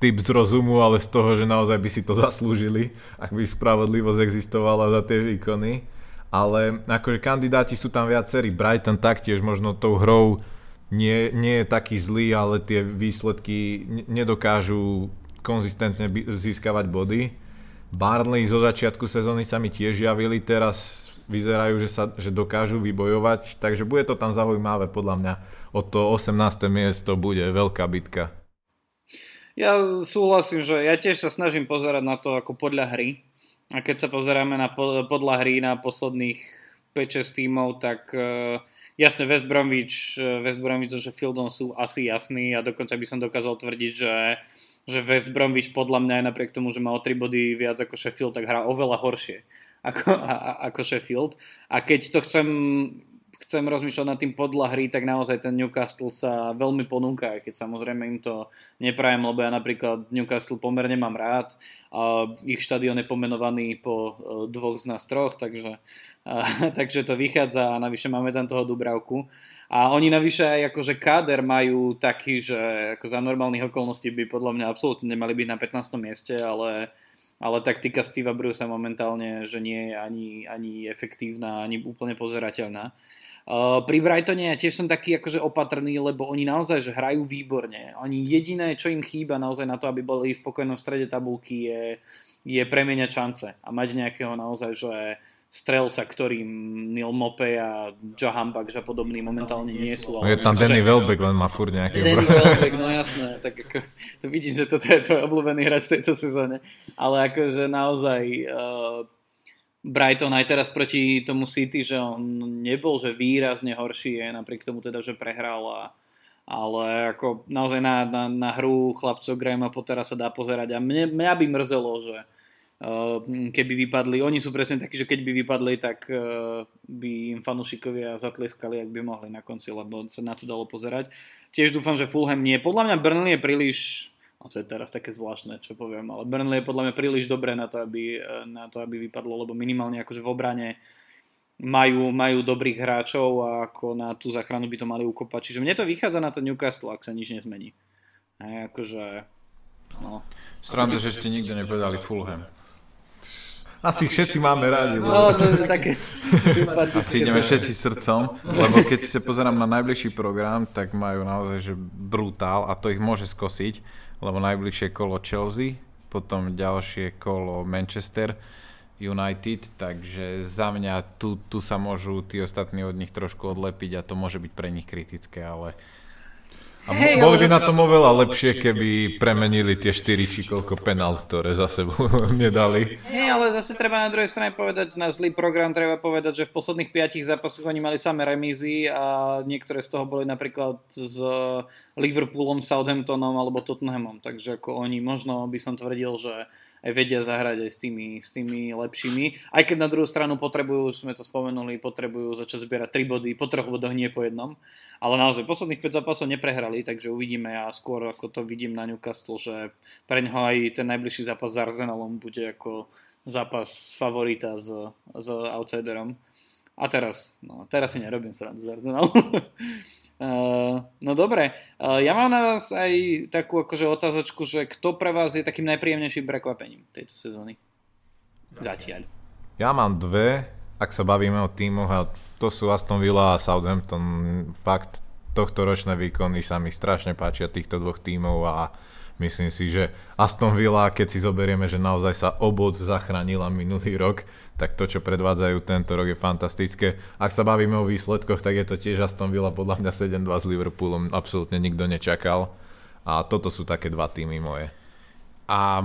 typ z rozumu, ale z toho, že naozaj by si to zaslúžili, ak by spravodlivosť existovala za tie výkony ale akože kandidáti sú tam viacerí. Brighton taktiež možno tou hrou nie, nie je taký zlý, ale tie výsledky nedokážu konzistentne získavať body. Barnley zo začiatku sezóny sa mi tiež javili, teraz vyzerajú, že, sa, že dokážu vybojovať, takže bude to tam zaujímavé podľa mňa. O to 18. miesto bude veľká bitka. Ja súhlasím, že ja tiež sa snažím pozerať na to ako podľa hry, a keď sa pozeráme na podľa hry na posledných 5-6 tímov, tak uh, jasne West Bromwich, uh, West Bromwich so Sheffieldom sú asi jasní a dokonca by som dokázal tvrdiť, že, že West Bromwich podľa mňa aj napriek tomu, že má o 3 body viac ako Sheffield, tak hrá oveľa horšie ako, a, ako Sheffield. A keď to chcem chcem rozmýšľať nad tým podľa hry, tak naozaj ten Newcastle sa veľmi ponúka, aj keď samozrejme im to neprajem, lebo ja napríklad Newcastle pomerne mám rád a ich štadión je pomenovaný po e, dvoch z nás troch, takže, a, takže to vychádza a navyše máme tam toho Dubravku. A oni navyše aj akože káder majú taký, že ako za normálnych okolností by podľa mňa absolútne nemali byť na 15. mieste, ale ale taktika Steva Brusa momentálne, že nie je ani, ani efektívna, ani úplne pozerateľná. Uh, pri Brightone ja tiež som taký akože opatrný, lebo oni naozaj že hrajú výborne. Oni jediné, čo im chýba naozaj na to, aby boli v pokojnom strede tabulky, je, je premeniať šance a mať nejakého naozaj, že strelca, ktorým Neil Mope a Joe Hambach, že podobný momentálne nie sú. Ale je tam Danny Welbeck, len má furt nejaký Danny Welbeck, no jasné, tak ako, to vidím, že toto je tvoj obľúbený hráč v tejto sezóne. Ale akože naozaj uh, Brighton aj teraz proti tomu City, že on nebol že výrazne horší, je napriek tomu teda, že prehral a, ale ako naozaj na, na, na hru chlapcov Grahama Pottera sa dá pozerať a mne, mňa by mrzelo, že uh, keby vypadli, oni sú presne takí, že keď by vypadli, tak uh, by im fanúšikovia zatlieskali, ak by mohli na konci, lebo sa na to dalo pozerať. Tiež dúfam, že Fulham nie. Podľa mňa Burnley je príliš No to je teraz také zvláštne, čo poviem, ale Burnley je podľa mňa príliš dobré na to, aby, na to, aby vypadlo, lebo minimálne akože v obrane majú, majú dobrých hráčov a ako na tú záchranu by to mali ukopať. Čiže mne to vychádza na to Newcastle, ak sa nič nezmení. A akože, no. Stranda, že ste nikto nepovedali Fulham. Asi, Asi všetci máme rádi. No, to je také Asi ideme všetci srdcom, lebo keď sa pozerám na najbližší program, tak majú naozaj že brutál a to ich môže skosiť lebo najbližšie kolo Chelsea, potom ďalšie kolo Manchester United, takže za mňa tu, tu sa môžu tí ostatní od nich trošku odlepiť a to môže byť pre nich kritické, ale a hey, boli by na tom oveľa lepšie, keby premenili tie 4 či koľko penál, ktoré za sebou nedali. Nie, ale zase treba na druhej strane povedať, na zlý program treba povedať, že v posledných 5 zápasoch oni mali samé remízy a niektoré z toho boli napríklad s Liverpoolom, Southamptonom alebo Tottenhamom, takže ako oni možno by som tvrdil, že aj vedia zahrať aj s tými, s tými lepšími. Aj keď na druhú stranu potrebujú, sme to spomenuli, potrebujú začať zbierať 3 body, po troch bodoch nie po jednom. Ale naozaj posledných 5 zápasov neprehrali, takže uvidíme a skôr ako to vidím na Newcastle, že pre ňoho aj ten najbližší zápas s Arsenalom bude ako zápas favorita s, s outsiderom. A teraz, no teraz si nerobím srandu z Arsenalu. Uh, no dobre, uh, ja mám na vás aj takú akože otázočku, že kto pre vás je takým najpríjemnejším prekvapením tejto sezóny? Zatiaľ. Ja mám dve, ak sa bavíme o týmoch, a to sú Aston Villa a Southampton. Fakt, tohto ročné výkony sa mi strašne páčia týchto dvoch tímov a myslím si, že Aston Villa, keď si zoberieme, že naozaj sa obod zachránila minulý rok, tak to, čo predvádzajú tento rok je fantastické. Ak sa bavíme o výsledkoch, tak je to tiež Aston Villa podľa mňa 7-2 s Liverpoolom, absolútne nikto nečakal. A toto sú také dva týmy moje. A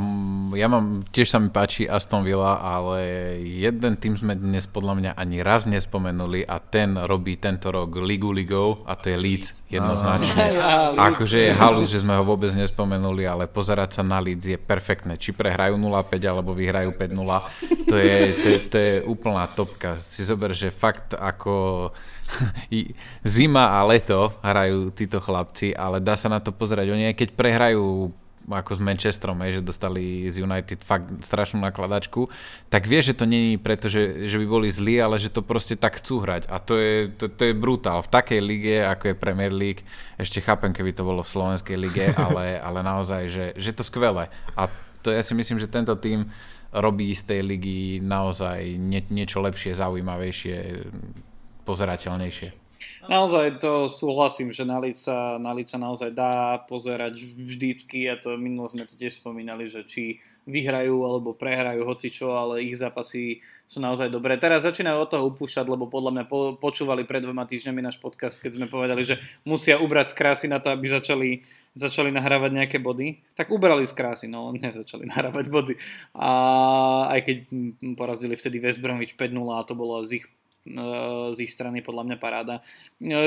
ja mám, tiež sa mi páči Aston Villa, ale jeden tým sme dnes podľa mňa ani raz nespomenuli a ten robí tento rok Ligu Ligou a to je Leeds jednoznačne. Akože je halus, že sme ho vôbec nespomenuli, ale pozerať sa na Leeds je perfektné. Či prehrajú 0-5 alebo vyhrajú 5-0, to je, to, je, to je úplná topka. Si zober, že fakt ako zima a leto hrajú títo chlapci, ale dá sa na to pozerať. Oni aj keď prehrajú ako s Manchesterom, že dostali z United fakt strašnú nakladačku, tak vie, že to není preto, že, že by boli zlí, ale že to proste tak chcú hrať. A to je, to, to je brutál. V takej lige, ako je Premier League, ešte chápem, keby to bolo v slovenskej lige, ale, ale naozaj, že, že to skvelé. A to ja si myslím, že tento tým robí z tej ligy naozaj nie, niečo lepšie, zaujímavejšie, pozerateľnejšie. Naozaj to súhlasím, že na lica, na lica naozaj dá pozerať vždycky a to minulo sme to tiež spomínali, že či vyhrajú alebo prehrajú hoci čo, ale ich zápasy sú naozaj dobré. Teraz začínajú od toho upúšťať, lebo podľa mňa po, počúvali pred dvoma týždňami náš podcast, keď sme povedali, že musia ubrať z krásy na to, aby začali, začali nahrávať nejaké body. Tak ubrali z krásy, no nezačali nahrávať body. A aj keď porazili vtedy West Bromwich 5-0 a to bolo z ich z ich strany podľa mňa paráda.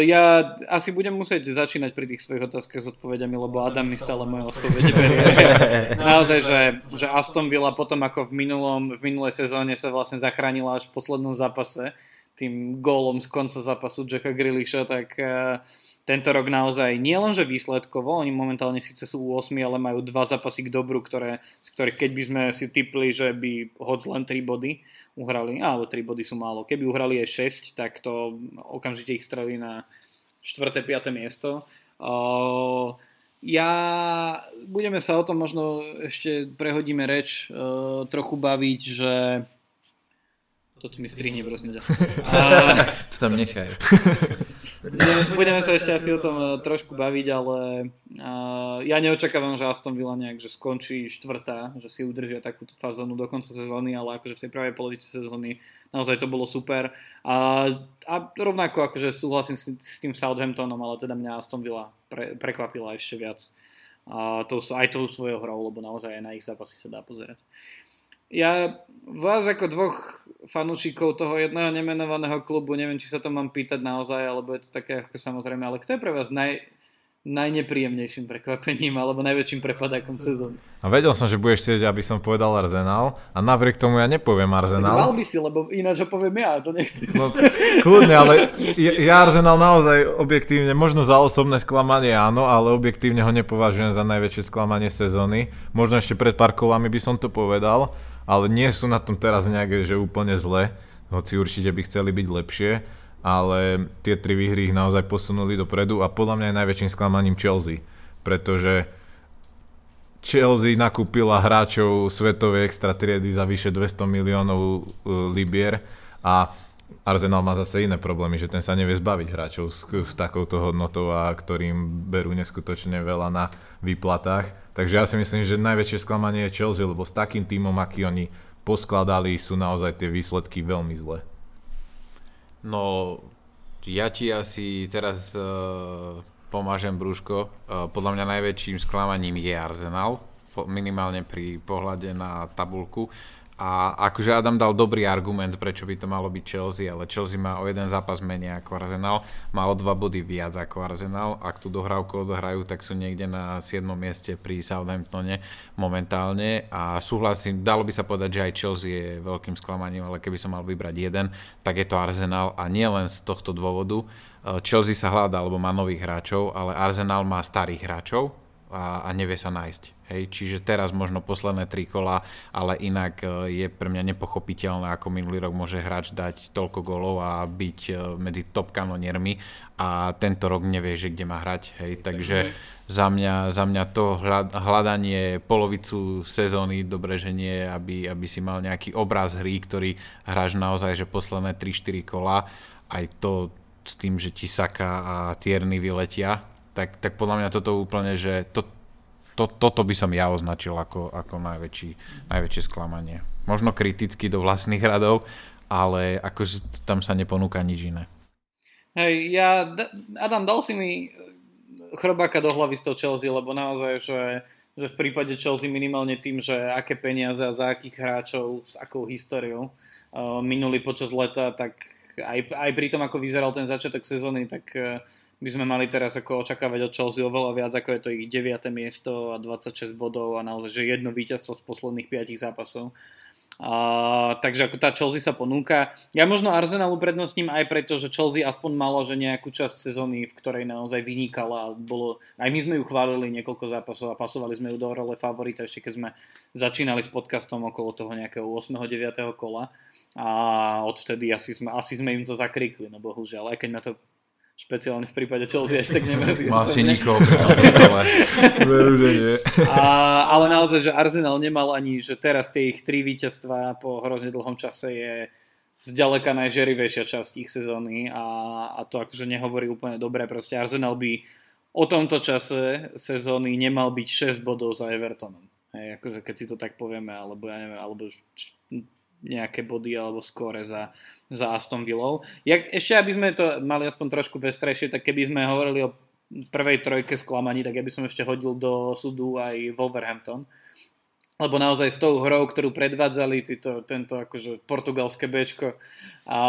Ja asi budem musieť začínať pri tých svojich otázkach s odpovediami, lebo Adam mi stále moje odpovede berie. Naozaj, že, že Aston Villa potom ako v, minulom, v minulej sezóne sa vlastne zachránila až v poslednom zápase tým gólom z konca zápasu Jacka Grealisha, tak uh, tento rok naozaj nie len, že výsledkovo, oni momentálne síce sú 8, ale majú dva zápasy k dobru, ktoré, z ktorých keď by sme si typli, že by hoď len 3 body uhrali, alebo 3 body sú málo. Keby uhrali aj 6, tak to okamžite ich strelí na 4. 5. miesto. Uh, ja, budeme sa o tom možno ešte prehodíme reč, uh, trochu baviť, že toto mi strihne, prosím ťa. to tam nechaj. Budeme sa ešte asi o tom eh, trošku baviť, ale uh, ja neočakávam, že Aston Villa nejak že skončí štvrtá, že si udržia takúto fazónu do konca sezóny, ale akože v tej prvej polovici sezóny naozaj to bolo super. A, a rovnako akože súhlasím s, s tým Southamptonom, ale teda mňa Aston Villa pre, prekvapila ešte viac. A to, aj tou svojou hrou, lebo naozaj aj na ich zápasy sa dá pozerať. Ja vás ako dvoch fanúšikov toho jedného nemenovaného klubu, neviem, či sa to mám pýtať naozaj, alebo je to také ako samozrejme, ale kto je pre vás naj, najnepríjemnejším prekvapením alebo najväčším prepadákom sezóny? A vedel som, že budeš chcieť, aby som povedal Arsenal a napriek tomu ja nepoviem Arsenal. Tak mal by si, lebo ináč ho poviem ja, to nechci. No, kľudne, ale ja Arsenal naozaj objektívne, možno za osobné sklamanie áno, ale objektívne ho nepovažujem za najväčšie sklamanie sezóny. Možno ešte pred pár kolami by som to povedal, ale nie sú na tom teraz nejaké, že úplne zle, hoci určite by chceli byť lepšie, ale tie tri výhry ich naozaj posunuli dopredu a podľa mňa je najväčším sklamaním Chelsea, pretože Chelsea nakúpila hráčov svetovej extra triedy za vyše 200 miliónov e, libier a Arsenal má zase iné problémy, že ten sa nevie zbaviť hráčov s, s takouto hodnotou a ktorým berú neskutočne veľa na výplatách. Takže ja si myslím, že najväčšie sklamanie je Chelsea, lebo s takým týmom, aký oni poskladali, sú naozaj tie výsledky veľmi zlé. No, ja ti asi teraz uh, pomážem brúško. Uh, podľa mňa najväčším sklamaním je Arsenal, minimálne pri pohľade na tabulku A akože Adam dal dobrý argument, prečo by to malo byť Chelsea, ale Chelsea má o jeden zápas menej ako Arsenal, má o dva body viac ako Arsenal. Ak tú dohrávku odohrajú, tak sú niekde na 7. mieste pri Southamptone momentálne. A súhlasím, dalo by sa povedať, že aj Chelsea je veľkým sklamaním, ale keby som mal vybrať jeden, tak je to Arsenal a nie len z tohto dôvodu. Chelsea sa hľadá, alebo má nových hráčov, ale Arsenal má starých hráčov, a, a nevie sa nájsť. Hej, čiže teraz možno posledné tri kola, ale inak e, je pre mňa nepochopiteľné, ako minulý rok môže hráč dať toľko golov a byť e, medzi top kanoniermi a tento rok nevie, že kde má hrať. Hej, takže za mňa, za mňa to hľadanie polovicu sezóny, dobre, že nie, aby, aby si mal nejaký obraz hry, ktorý hráš naozaj, že posledné 3-4 kola, aj to s tým, že ti Saka a Tierny vyletia, tak, tak podľa mňa toto úplne, že to, to, toto by som ja označil ako, ako najväčší, najväčšie sklamanie. Možno kriticky do vlastných radov, ale akože tam sa neponúka nič iné. Hej, ja, Adam, dal si mi chrobáka do hlavy z toho Chelsea, lebo naozaj, že, že v prípade Chelsea minimálne tým, že aké peniaze a za akých hráčov, s akou históriou uh, minuli počas leta, tak aj, aj pri tom, ako vyzeral ten začiatok sezóny, tak uh, by sme mali teraz ako očakávať od Chelsea oveľa viac, ako je to ich 9. miesto a 26 bodov a naozaj, že jedno víťazstvo z posledných 5 zápasov. A, takže ako tá Chelsea sa ponúka. Ja možno Arsenalu prednostním aj preto, že Chelsea aspoň malo že nejakú časť sezóny, v ktorej naozaj vynikala. Bolo, aj my sme ju chválili niekoľko zápasov a pasovali sme ju do role favorita ešte keď sme začínali s podcastom okolo toho nejakého 8. 9. kola a odvtedy asi sme, asi sme im to zakrikli, no bohužiaľ, aj keď ma to špeciálne v prípade Chelsea až tak nemrzí. Má si nikoho Veru, že nie. A, ale naozaj, že Arsenal nemal ani, že teraz tie ich tri víťazstva po hrozne dlhom čase je zďaleka najžerivejšia časť ich sezóny a, a to akože nehovorí úplne dobre. Proste Arsenal by o tomto čase sezóny nemal byť 6 bodov za Evertonom. Hej, akože keď si to tak povieme, alebo ja neviem, alebo nejaké body alebo skóre za, za Aston Villou. Jak, ešte aby sme to mali aspoň trošku bestrejšie, tak keby sme hovorili o prvej trojke sklamaní, tak ja by som ešte hodil do súdu aj Wolverhampton. Lebo naozaj s tou hrou, ktorú predvádzali títo, tento akože portugalské Bčko, a,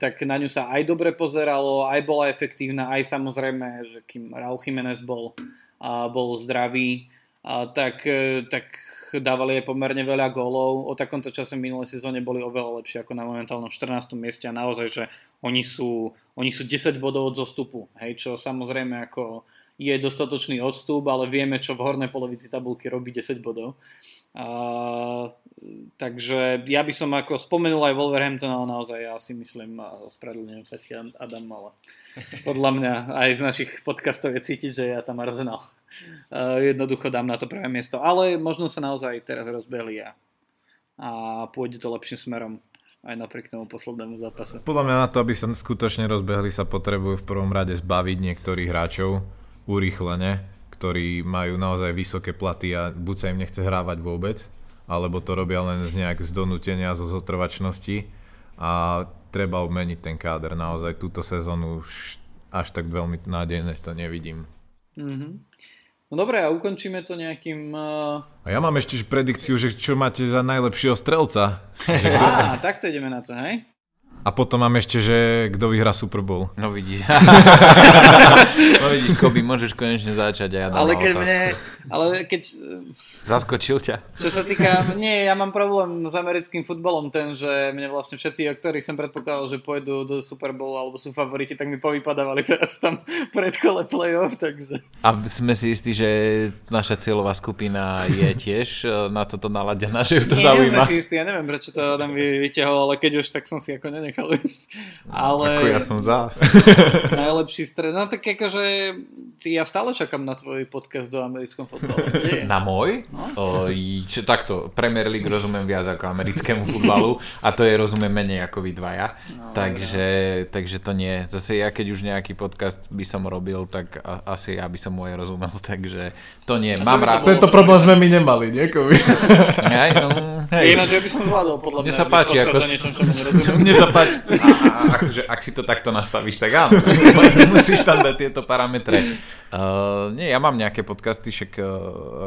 tak na ňu sa aj dobre pozeralo, aj bola efektívna, aj samozrejme, že kým Raúl Jiménez bol, a, bol zdravý, a, tak, e, tak dávali aj pomerne veľa gólov. O takomto čase minulé sezóne boli oveľa lepšie ako na momentálnom 14. mieste a naozaj, že oni sú, oni sú 10 bodov od zostupu, hej, čo samozrejme ako je dostatočný odstup, ale vieme, čo v hornej polovici tabulky robí 10 bodov. A, takže ja by som ako spomenul aj Wolverhampton, ale naozaj ja si myslím, a ospravedlňujem sa ti Adam Mala. Podľa mňa aj z našich podcastov je cítiť, že ja tam Arsenal jednoducho dám na to prvé miesto. Ale možno sa naozaj teraz rozbehli a, a pôjde to lepším smerom aj napriek tomu poslednému zápase. Podľa mňa na to, aby sa skutočne rozbehli, sa potrebujú v prvom rade zbaviť niektorých hráčov urýchlene, ktorí majú naozaj vysoké platy a buď sa im nechce hrávať vôbec, alebo to robia len z nejak z donútenia, zo zotrvačnosti a treba obmeniť ten káder. Naozaj túto sezónu už až tak veľmi nádejne to nevidím. Mm-hmm. No dobre, a ukončíme to nejakým... Uh... A ja mám ešte predikciu, že čo máte za najlepšieho strelca. Á, takto ideme na to, hej? A potom mám ešte, že kto vyhrá Super Bowl. No vidíš. no vidíš, Koby, môžeš konečne začať a ja dám Ale keď mne, ale keď... Zaskočil ťa? Čo sa týka, nie, ja mám problém s americkým futbolom ten, že mne vlastne všetci, o ktorých som predpokladal, že pôjdu do Super Bowl alebo sú favoriti, tak mi povypadávali teraz tam pred kole playoff, takže... A sme si istí, že naša cieľová skupina je tiež e, na toto naladená, že ju to nie, zaujíma. Nie, si istí, ja neviem, prečo to tam vyťahol, ale keď už, tak som si ako nenechal nechal ísť. Ale... Ako ja som za. najlepší stred. No tak akože ja stále čakám na tvoj podcast do americkom futbale. Na môj? No? O, čo, takto, Premier League rozumiem viac ako americkému futbalu a to je rozumiem menej ako vy dvaja. No, takže, no. takže to nie. Zase ja keď už nejaký podcast by som robil, tak a, asi ja by som aj rozumel, takže to nie. A Mám rád. Tento problém sme my nemali, niekovi. Hej, no. Ináč, ja by som zvládol podľa mňa. Mne sa páči, ako... Niečom. Mne sa a, akože, ak si to takto nastavíš, tak áno. Musíš tam dať tieto parametre. Uh, nie, ja mám nejaké podcasty, však uh,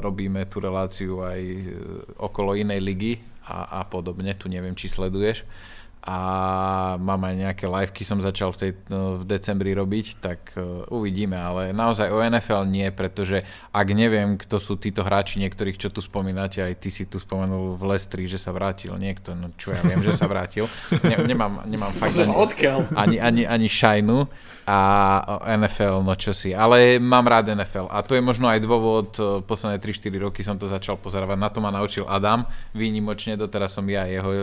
robíme tú reláciu aj uh, okolo inej ligy, a, a podobne, tu neviem, či sleduješ a mám aj nejaké liveky som začal v, tej, no, v decembri robiť, tak uh, uvidíme, ale naozaj o NFL nie, pretože ak neviem, kto sú títo hráči niektorých, čo tu spomínate, aj ty si tu spomenul v Lestri, že sa vrátil niekto, no čo ja viem, že sa vrátil. Ne, nemám, nemám fakt ani, ani, ani, ani šajnu a NFL, no čo si, ale mám rád NFL a to je možno aj dôvod, e, posledné 3-4 roky som to začal pozerávať, na to ma naučil Adam, výnimočne, doteraz som ja jeho, e,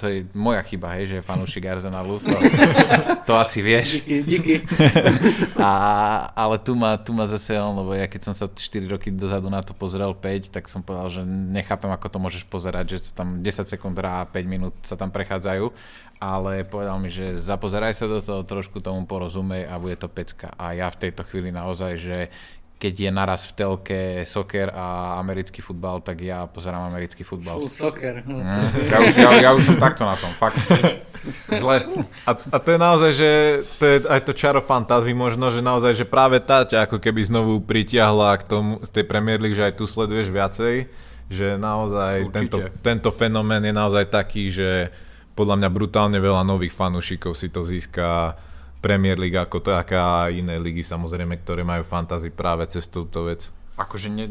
to je moja chyba, hej, že je fanúšik Arsenalu, to, to asi vieš. Díky, díky. A, ale tu ma, tu ma zase on, lebo ja keď som sa 4 roky dozadu na to pozrel 5, tak som povedal, že nechápem, ako to môžeš pozerať, že sa tam 10 sekúnd a 5 minút sa tam prechádzajú ale povedal mi, že zapozeraj sa do toho, trošku tomu porozumej a bude to pecka. A ja v tejto chvíli naozaj, že keď je naraz v telke soker a americký futbal, tak ja pozerám americký futbal. Full soccer. No, mm, ja, už, ja, ja už som takto na tom, fakt. Zle. A, a to je naozaj, že to je aj to čaro fantázy možno, že naozaj, že práve tá ťa ako keby znovu pritiahla k tomu, tej Premier League, že aj tu sleduješ viacej, že naozaj tento, tento fenomén je naozaj taký, že podľa mňa brutálne veľa nových fanúšikov si to získa Premier League ako taká a iné ligy samozrejme, ktoré majú fantasy práve cez túto vec. Akože ne,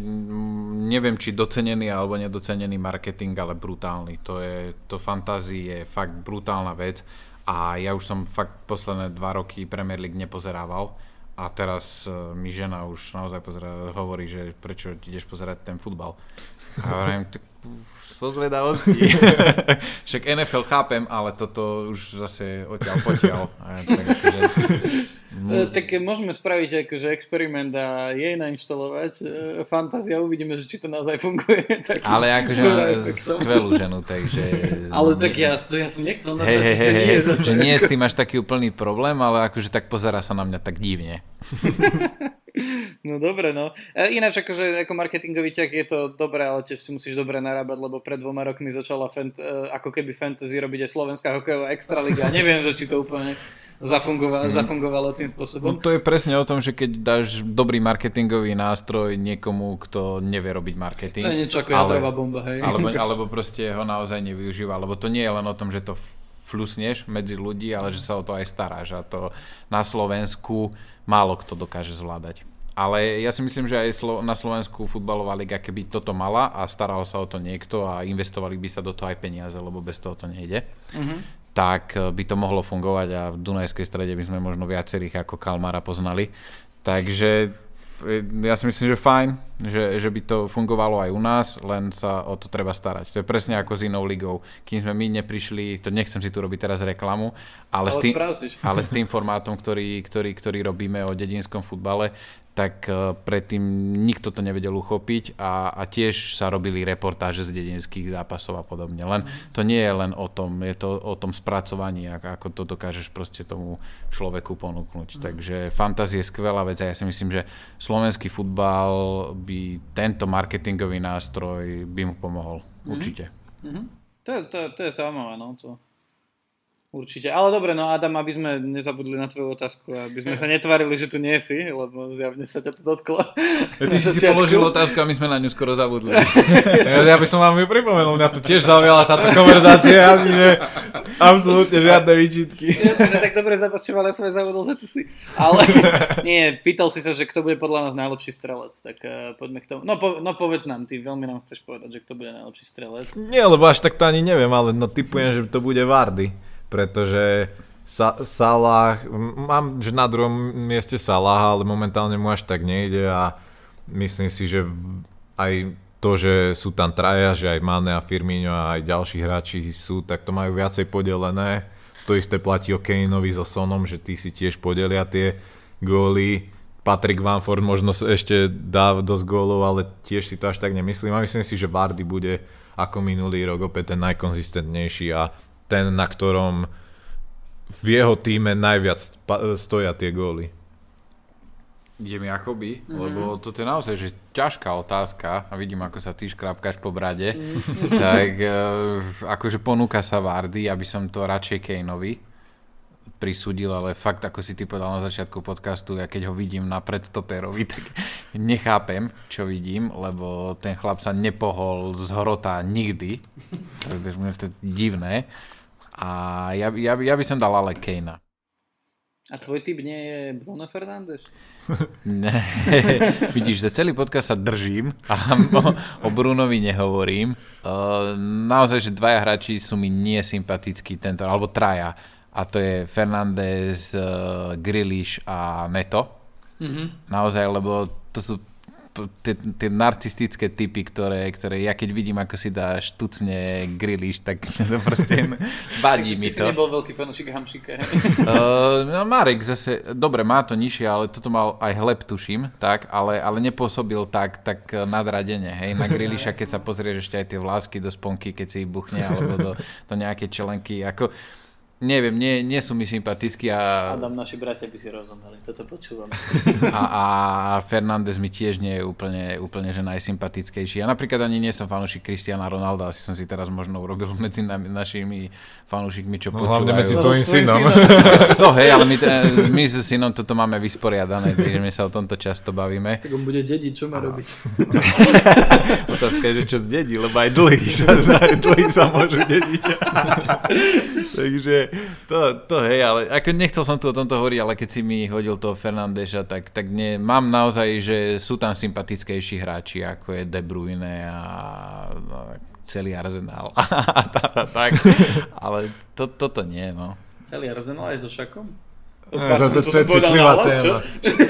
neviem, či docenený alebo nedocenený marketing, ale brutálny. To je, to fantasy je fakt brutálna vec a ja už som fakt posledné dva roky Premier League nepozerával a teraz uh, mi žena už naozaj pozera, hovorí, že prečo ideš pozerať ten futbal. A hovorím, zo zvedavosti. Však NFL chápem, ale toto už zase odtiaľ potiaľ. tak, že, no. tak môžeme spraviť akože experiment a jej nainštalovať e, fantázia, uvidíme, že či to naozaj funguje. Tak, ale akože skvelú ženu, takže... Ale tak ja, to ja som nechcel nazvať, hey, hey, že hey, nie je zase. Že nie s tým až taký úplný problém, ale akože tak pozera sa na mňa tak divne. No dobre, no. E, ináč akože ako marketingový ťah je to dobré, ale tiež si musíš dobre narábať, lebo pred dvoma rokmi začala fant- e, ako keby fantasy robiť aj Slovenská hokejová extraliga. Neviem, že či to úplne zafungovalo, mm. zafungovalo tým spôsobom. No to je presne o tom, že keď dáš dobrý marketingový nástroj niekomu, kto nevie robiť marketing. To je niečo ako ale, jadrová bomba, hej. Alebo, alebo proste ho naozaj nevyužíva, lebo to nie je len o tom, že to flusneš medzi ľudí, ale že sa o to aj staráš a to na Slovensku málo kto dokáže zvládať. Ale ja si myslím, že aj na Slovensku futbalová liga, keby toto mala a staral sa o to niekto a investovali by sa do toho aj peniaze, lebo bez toho to nejde, mm-hmm. tak eh, by to mohlo fungovať a v Dunajskej strede by sme možno viacerých ako Kalmara poznali. Takže ja si myslím, že fajn, že, že by to fungovalo aj u nás, len sa o to treba starať. To je presne ako s inou ligou. Kým sme my neprišli, to nechcem si tu robiť teraz reklamu, ale, ale, s, tým, ale s tým formátom, ktorý, ktorý, ktorý robíme o dedinskom futbale, tak e, predtým nikto to nevedel uchopiť a, a tiež sa robili reportáže z dedinských zápasov a podobne. Len to nie je len o tom, je to o tom spracovaní, ako to dokážeš proste tomu človeku ponúknuť. Mm. Takže fantázie je skvelá vec a ja si myslím, že slovenský futbal by tento marketingový nástroj by mu pomohol. Mm. Určite. Mm-hmm. To, je, to, to je zaujímavé, no to Určite. Ale dobre, no Adam, aby sme nezabudli na tvoju otázku, aby sme sa netvárili, že tu nie si, lebo zjavne sa ťa to dotklo. Ja, ty si si položil otázku a my sme na ňu skoro zabudli. ja, ja by som vám ju pripomenul, mňa to tiež zaujala táto konverzácia, že absolútne žiadne výčitky. Ja som tak dobre započúval, ja som aj zabudol, že tu si. Ale nie, pýtal si sa, že kto bude podľa nás najlepší strelec, tak uh, poďme k tomu. No, po, no povedz nám, ty veľmi nám chceš povedať, že kto bude najlepší strelec. Nie, lebo až tak to ani neviem, ale no typujem, že to bude Vardy pretože Sa- Salah, mám, že na druhom mieste Salah, ale momentálne mu až tak nejde a myslím si, že aj to, že sú tam traja, že aj Mane a Firmino a aj ďalší hráči sú, tak to majú viacej podelené. To isté platí o Kaneovi so Sonom, že tí si tiež podelia tie góly. Patrick Vanford možno ešte dá dosť gólov, ale tiež si to až tak nemyslím. A myslím si, že Vardy bude ako minulý rok opäť ten najkonzistentnejší a ten, na ktorom v jeho týme najviac stoja tie góly. Idem Jakoby, mm-hmm. lebo toto je naozaj že ťažká otázka a vidím, ako sa ty škrapkáš po brade. Mm-hmm. tak uh, akože ponúka sa Vardy, aby som to radšej Kaneovi. prisúdil, ale fakt, ako si ty povedal na začiatku podcastu, ja keď ho vidím na predstoperovi, tak nechápem, čo vidím, lebo ten chlap sa nepohol z horota nikdy. To je divné. A ja, ja, ja by som dal ale Kejna. A tvoj typ nie je Bruno Fernández? Ne, vidíš, že celý podcast sa držím a o, o Brunovi nehovorím. Uh, naozaj, že dvaja hráči sú mi nesympatickí tento, alebo traja. A to je Fernández, uh, Grilish a Neto. Mm-hmm. Naozaj, lebo to sú tie narcistické typy, ktoré, ktoré ja keď vidím, ako si dá štucne grilliš, tak to proste vadí mi to. Ty si nebol veľký fanúšik Hamšika. uh, no Marek zase, dobre, má to nižšie, ale toto mal aj hleb, tuším, tak, ale, ale nepôsobil tak, tak nadradene, hej, na grilliša, keď sa pozrieš ešte aj tie vlásky do sponky, keď si ich buchne, alebo do, do nejaké čelenky, ako Neviem, nie, nie sú mi sympatickí a... Adam, naši bratia by si rozumeli, toto počúvam. A, a Fernández mi tiež nie je úplne, úplne že najsympatickejší. Ja napríklad ani nie som fanúšik Cristiana Ronalda, asi som si teraz možno urobil medzi nami, našimi fanúšikmi, čo no, počúvajú. Hlavne medzi tvojim synom. To hej, ale my, my s synom toto máme vysporiadané, takže my sa o tomto často bavíme. Tak on bude dediť, čo má robiť? Otázka je, že čo zdedí, lebo aj dlhy sa, aj dlhy sa môžu dediť. takže to, to hej, ale ako nechcel som tu o tomto hovoriť, ale keď si mi hodil toho Fernandeša, tak, tak nie, mám naozaj, že sú tam sympatickejší hráči, ako je De Bruyne a no, celý Arsenal. tak, ale to, toto nie, no. Celý Arsenal je so Šakom? Páč, to, to, to, to je citlivá téma.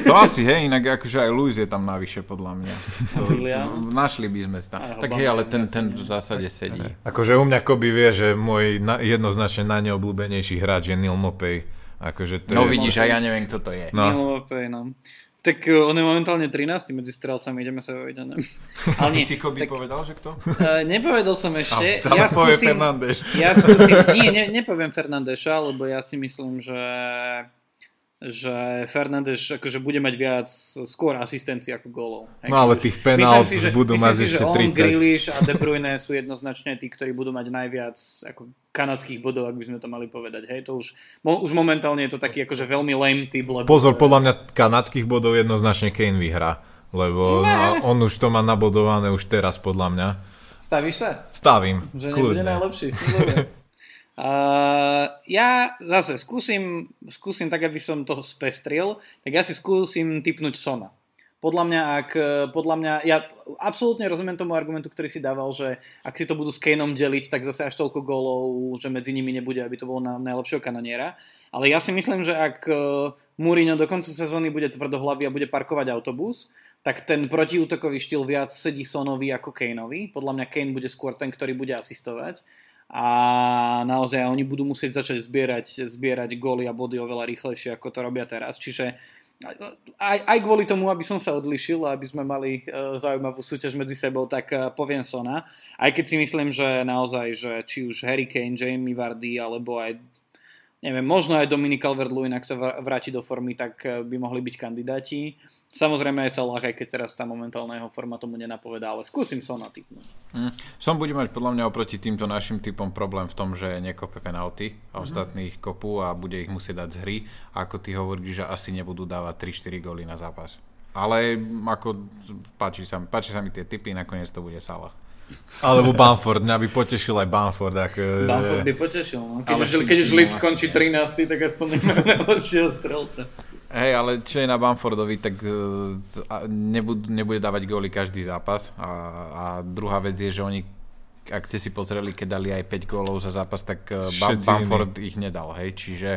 To asi, hej, inak akože aj Luis je tam navyše, podľa mňa. To, našli by sme tam. Tak hej, ale ten, ten v zásade sedí. Akože u mňa Koby vie, že môj na, jednoznačne najneobľúbenejší hráč je Neil Mopey. Akože to no je... vidíš, a ja neviem, kto to je. No. Neil Mopey, no. Tak uh, on je momentálne 13 medzi strelcami, ideme sa neviem. Ale nie, Ty si Koby tak, povedal, že kto? Uh, nepovedal som ešte. A, ja skúsim, Fernández. Ja skúsim, nie, ne, nepoviem Fernandeša, lebo ja si myslím, že že Fernández akože bude mať viac skôr asistencií ako gólov. No ale tých penálov si, budú mať si, ešte 30. Že on, Grealish a De Bruyne sú jednoznačne tí, ktorí budú mať najviac ako kanadských bodov, ak by sme to mali povedať. Hej, to už, mo, už momentálne je to taký akože veľmi lame typ. Lebo Pozor, podľa mňa kanadských bodov jednoznačne Kane vyhrá. Lebo ne. on už to má nabodované už teraz, podľa mňa. Stavíš sa? Stavím. Že nebude najlepší. Uh, ja zase skúsim, skúsim tak, aby som to spestril, tak ja si skúsim typnúť Sona. Podľa mňa, ak, podľa mňa, ja absolútne rozumiem tomu argumentu, ktorý si dával, že ak si to budú s Kaneom deliť, tak zase až toľko golov, že medzi nimi nebude, aby to bolo na najlepšieho kanoniera. Ale ja si myslím, že ak e, Mourinho do konca sezóny bude tvrdohlavý a bude parkovať autobus, tak ten protiútokový štýl viac sedí Sonovi ako Kaneovi. Podľa mňa Kane bude skôr ten, ktorý bude asistovať a naozaj oni budú musieť začať zbierať, zbierať góly a body oveľa rýchlejšie, ako to robia teraz. Čiže aj, aj kvôli tomu, aby som sa odlišil, aby sme mali uh, zaujímavú súťaž medzi sebou, tak uh, poviem Sona. Aj keď si myslím, že naozaj, že či už Harry Kane, Jamie Vardy, alebo aj neviem, možno aj Dominik Calvert-Lewin, ak sa vráti do formy, tak uh, by mohli byť kandidáti. Samozrejme aj Salah, aj keď teraz tá momentálna jeho forma tomu nenapovedá, ale skúsim Sona typnúť. Mm. Som bude mať podľa mňa oproti týmto našim typom problém v tom, že nekope penalty a mm-hmm. ostatných kopu a bude ich musieť dať z hry. A ako ty hovoríš, že asi nebudú dávať 3-4 góly na zápas. Ale ako páči sa, páči sa mi tie typy, nakoniec to bude Salah. Alebo Bamford, mňa by potešil aj Bamford. Ak, Bamford by potešil, no. Keď, už, keď už Leeds skončí 13, tak aspoň nemáme najlepšieho strelca. Hej, ale čo je na Bamfordovi, tak e, nebude, nebude dávať góly každý zápas. A, a druhá vec je, že oni, ak ste si pozreli, keď dali aj 5 gólov za zápas, tak e, Všetci Bamford iní. ich nedal. Hej, čiže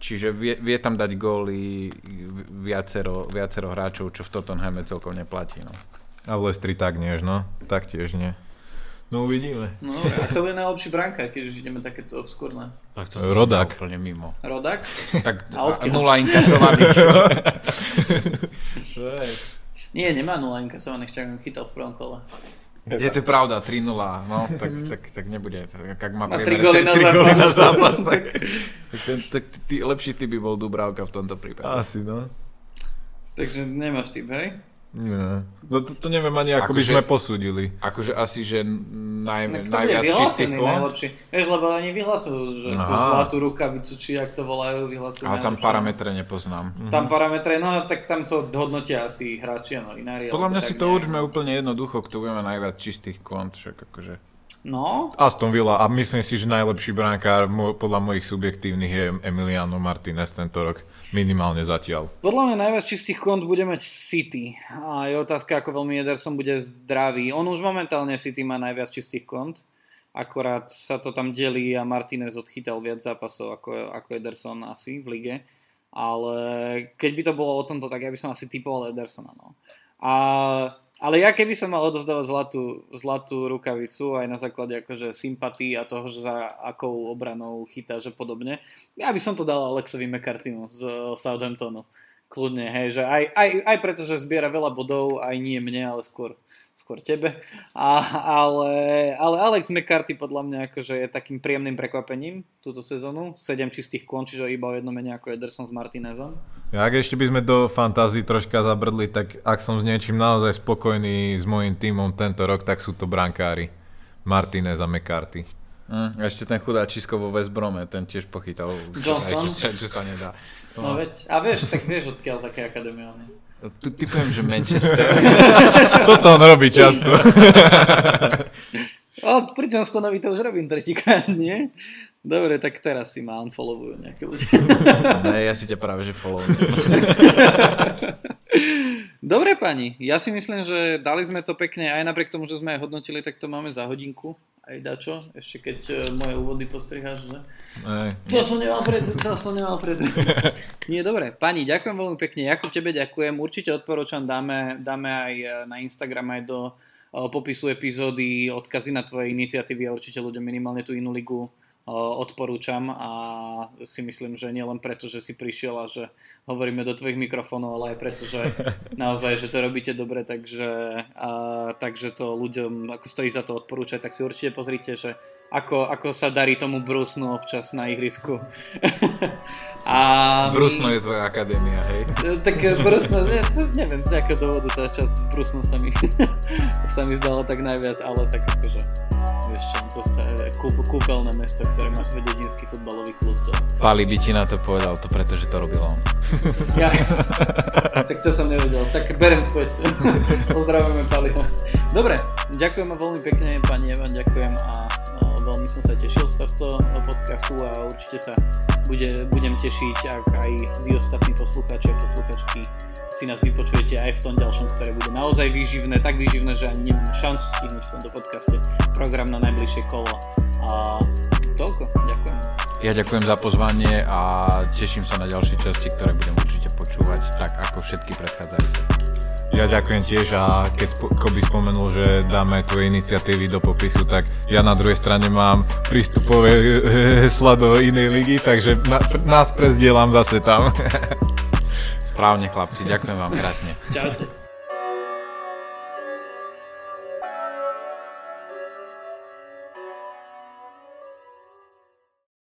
Čiže vie, vie tam dať góly viacero, viacero hráčov, čo v Tottenhame celkom neplatí. No. A v Lestri tak nie, no. Taktiež nie. No uvidíme. No a to bude najlepší brankár, keď už ideme takéto obskúrne. Tak to Rodak. úplne mimo. Rodak? Tak a nula inkasovaných. Nie, nemá nula inkasovaných, čo chytal v prvom kole. Je to pravda, 3-0, no, tak, tak, tak nebude. Ak má, má 3 góly na, zápas. na zápas, tak, tak, ten, tak tý, lepší typ by bol Dubravka v tomto prípade. Asi, no. Takže nemáš typ, hej? Nie. No to, to neviem ani, ako by Akože- sme posúdili. Akože asi, že Tak to naj, bude najviac čistých kont. najlepší. Vieš, lebo oni vyhlasujú, že tú Aha. zlatú rukavicu, či jak to volajú, vyhlasujú Ale tam parametre nepoznám. Tam parametre, no tak tam to hodnotia asi hráči a novinári. Podľa mňa si to nejak. určme úplne jednoducho, kto bude najviac čistých kont, však akože... No, Aston Villa a myslím si, že najlepší brankár podľa mojich subjektívnych je Emiliano Martinez tento rok. Minimálne zatiaľ. podľa mňa najviac čistých kont bude mať City. A je otázka, ako veľmi Ederson bude zdravý. On už momentálne City má najviac čistých kont. Akorát sa to tam delí a Martinez odchytal viac zápasov ako, ako Ederson asi v lige. Ale keď by to bolo o tomto, tak ja by som asi typoval Edersona. No. A, ale ja keby som mal odozdávať zlatú, zlatú rukavicu aj na základe akože sympatí a toho, že za akou obranou chytá, že podobne, ja by som to dal Alexovi McCarthymu z eh, Southamptonu. Kľudne, hej, že aj, aj, aj preto, že zbiera veľa bodov, aj nie mne, ale skôr, skôr tebe. A, ale, ale Alex McCarthy podľa mňa akože je takým príjemným prekvapením túto sezónu. 7 čistých kôň, čiže iba o jedno menej ako Ederson s Martinezom. Ja, ak ešte by sme do fantázii troška zabrdli, tak ak som s niečím naozaj spokojný s mojim tímom tento rok, tak sú to brankári. Martinez a McCarthy. Mm, ešte ten chudáčisko vo West Brome, ten tiež pochytal, Johnston? aj, čo, sa- čo sa nedá. No veď, a vieš, tak vieš odkiaľ z aké akadémie on je. Tu typujem, že Manchester. Toto on robí často. A pri Johnstonovi to už robím tretíkrát, nie? Dobre, tak teraz si ma unfollowujú nejaké ľudia. ne, ja si ťa práve že follow. Dobre pani, ja si myslím, že dali sme to pekne, aj napriek tomu, že sme aj hodnotili, tak to máme za hodinku. Aj dačo, ešte keď e, moje úvody postriháš, že? Ej. To som nemal pred, to som nemal pred. Nie, dobre. Pani, ďakujem veľmi pekne. Jakub, tebe ďakujem. Určite odporúčam, dáme, dáme aj e, na Instagram, aj do e, popisu epizódy odkazy na tvoje iniciatívy a určite ľuďom minimálne tú inú ligu odporúčam a si myslím, že nielen preto, že si prišiel a že hovoríme do tvojich mikrofónov, ale aj preto, že naozaj, že to robíte dobre, takže, a, takže to ľuďom, ako stojí za to odporúčať, tak si určite pozrite, že ako, ako sa darí tomu brusnu občas na ihrisku. a Brusno je tvoja akadémia, hej. tak Brusno, ne, neviem z nejakého dôvodu tá časť s Brusnom sa mi, sa mi zdala tak najviac, ale tak akože, sa, kúp, kúpeľné mesto, ktoré má svoj dedinský futbalový klub, to, Pali by ti na to povedal to, pretože to robil on. ja, tak to som nevedel, tak berem späť, pozdravujeme Paliho. Dobre, ďakujem veľmi pekne, pani Evan, ďakujem a veľmi som sa tešil z tohto podcastu a určite sa bude, budem tešiť, ak aj vy ostatní poslucháči a posluchačky si nás vypočujete aj v tom ďalšom, ktoré bude naozaj výživné, tak výživné, že ani nemám šancu stihnúť v tomto podcaste program na najbližšie kolo. A toľko, ďakujem. Ja ďakujem za pozvanie a teším sa na ďalšie časti, ktoré budem určite počúvať, tak ako všetky predchádzajúce. Ja ďakujem tiež a keď spo- Koby spomenul, že dáme tvoje iniciatívy do popisu, tak ja na druhej strane mám prístupové hesla do inej ligy, takže na, nás prezdielam zase tam. Správne chlapci, ďakujem vám krásne. Čaute.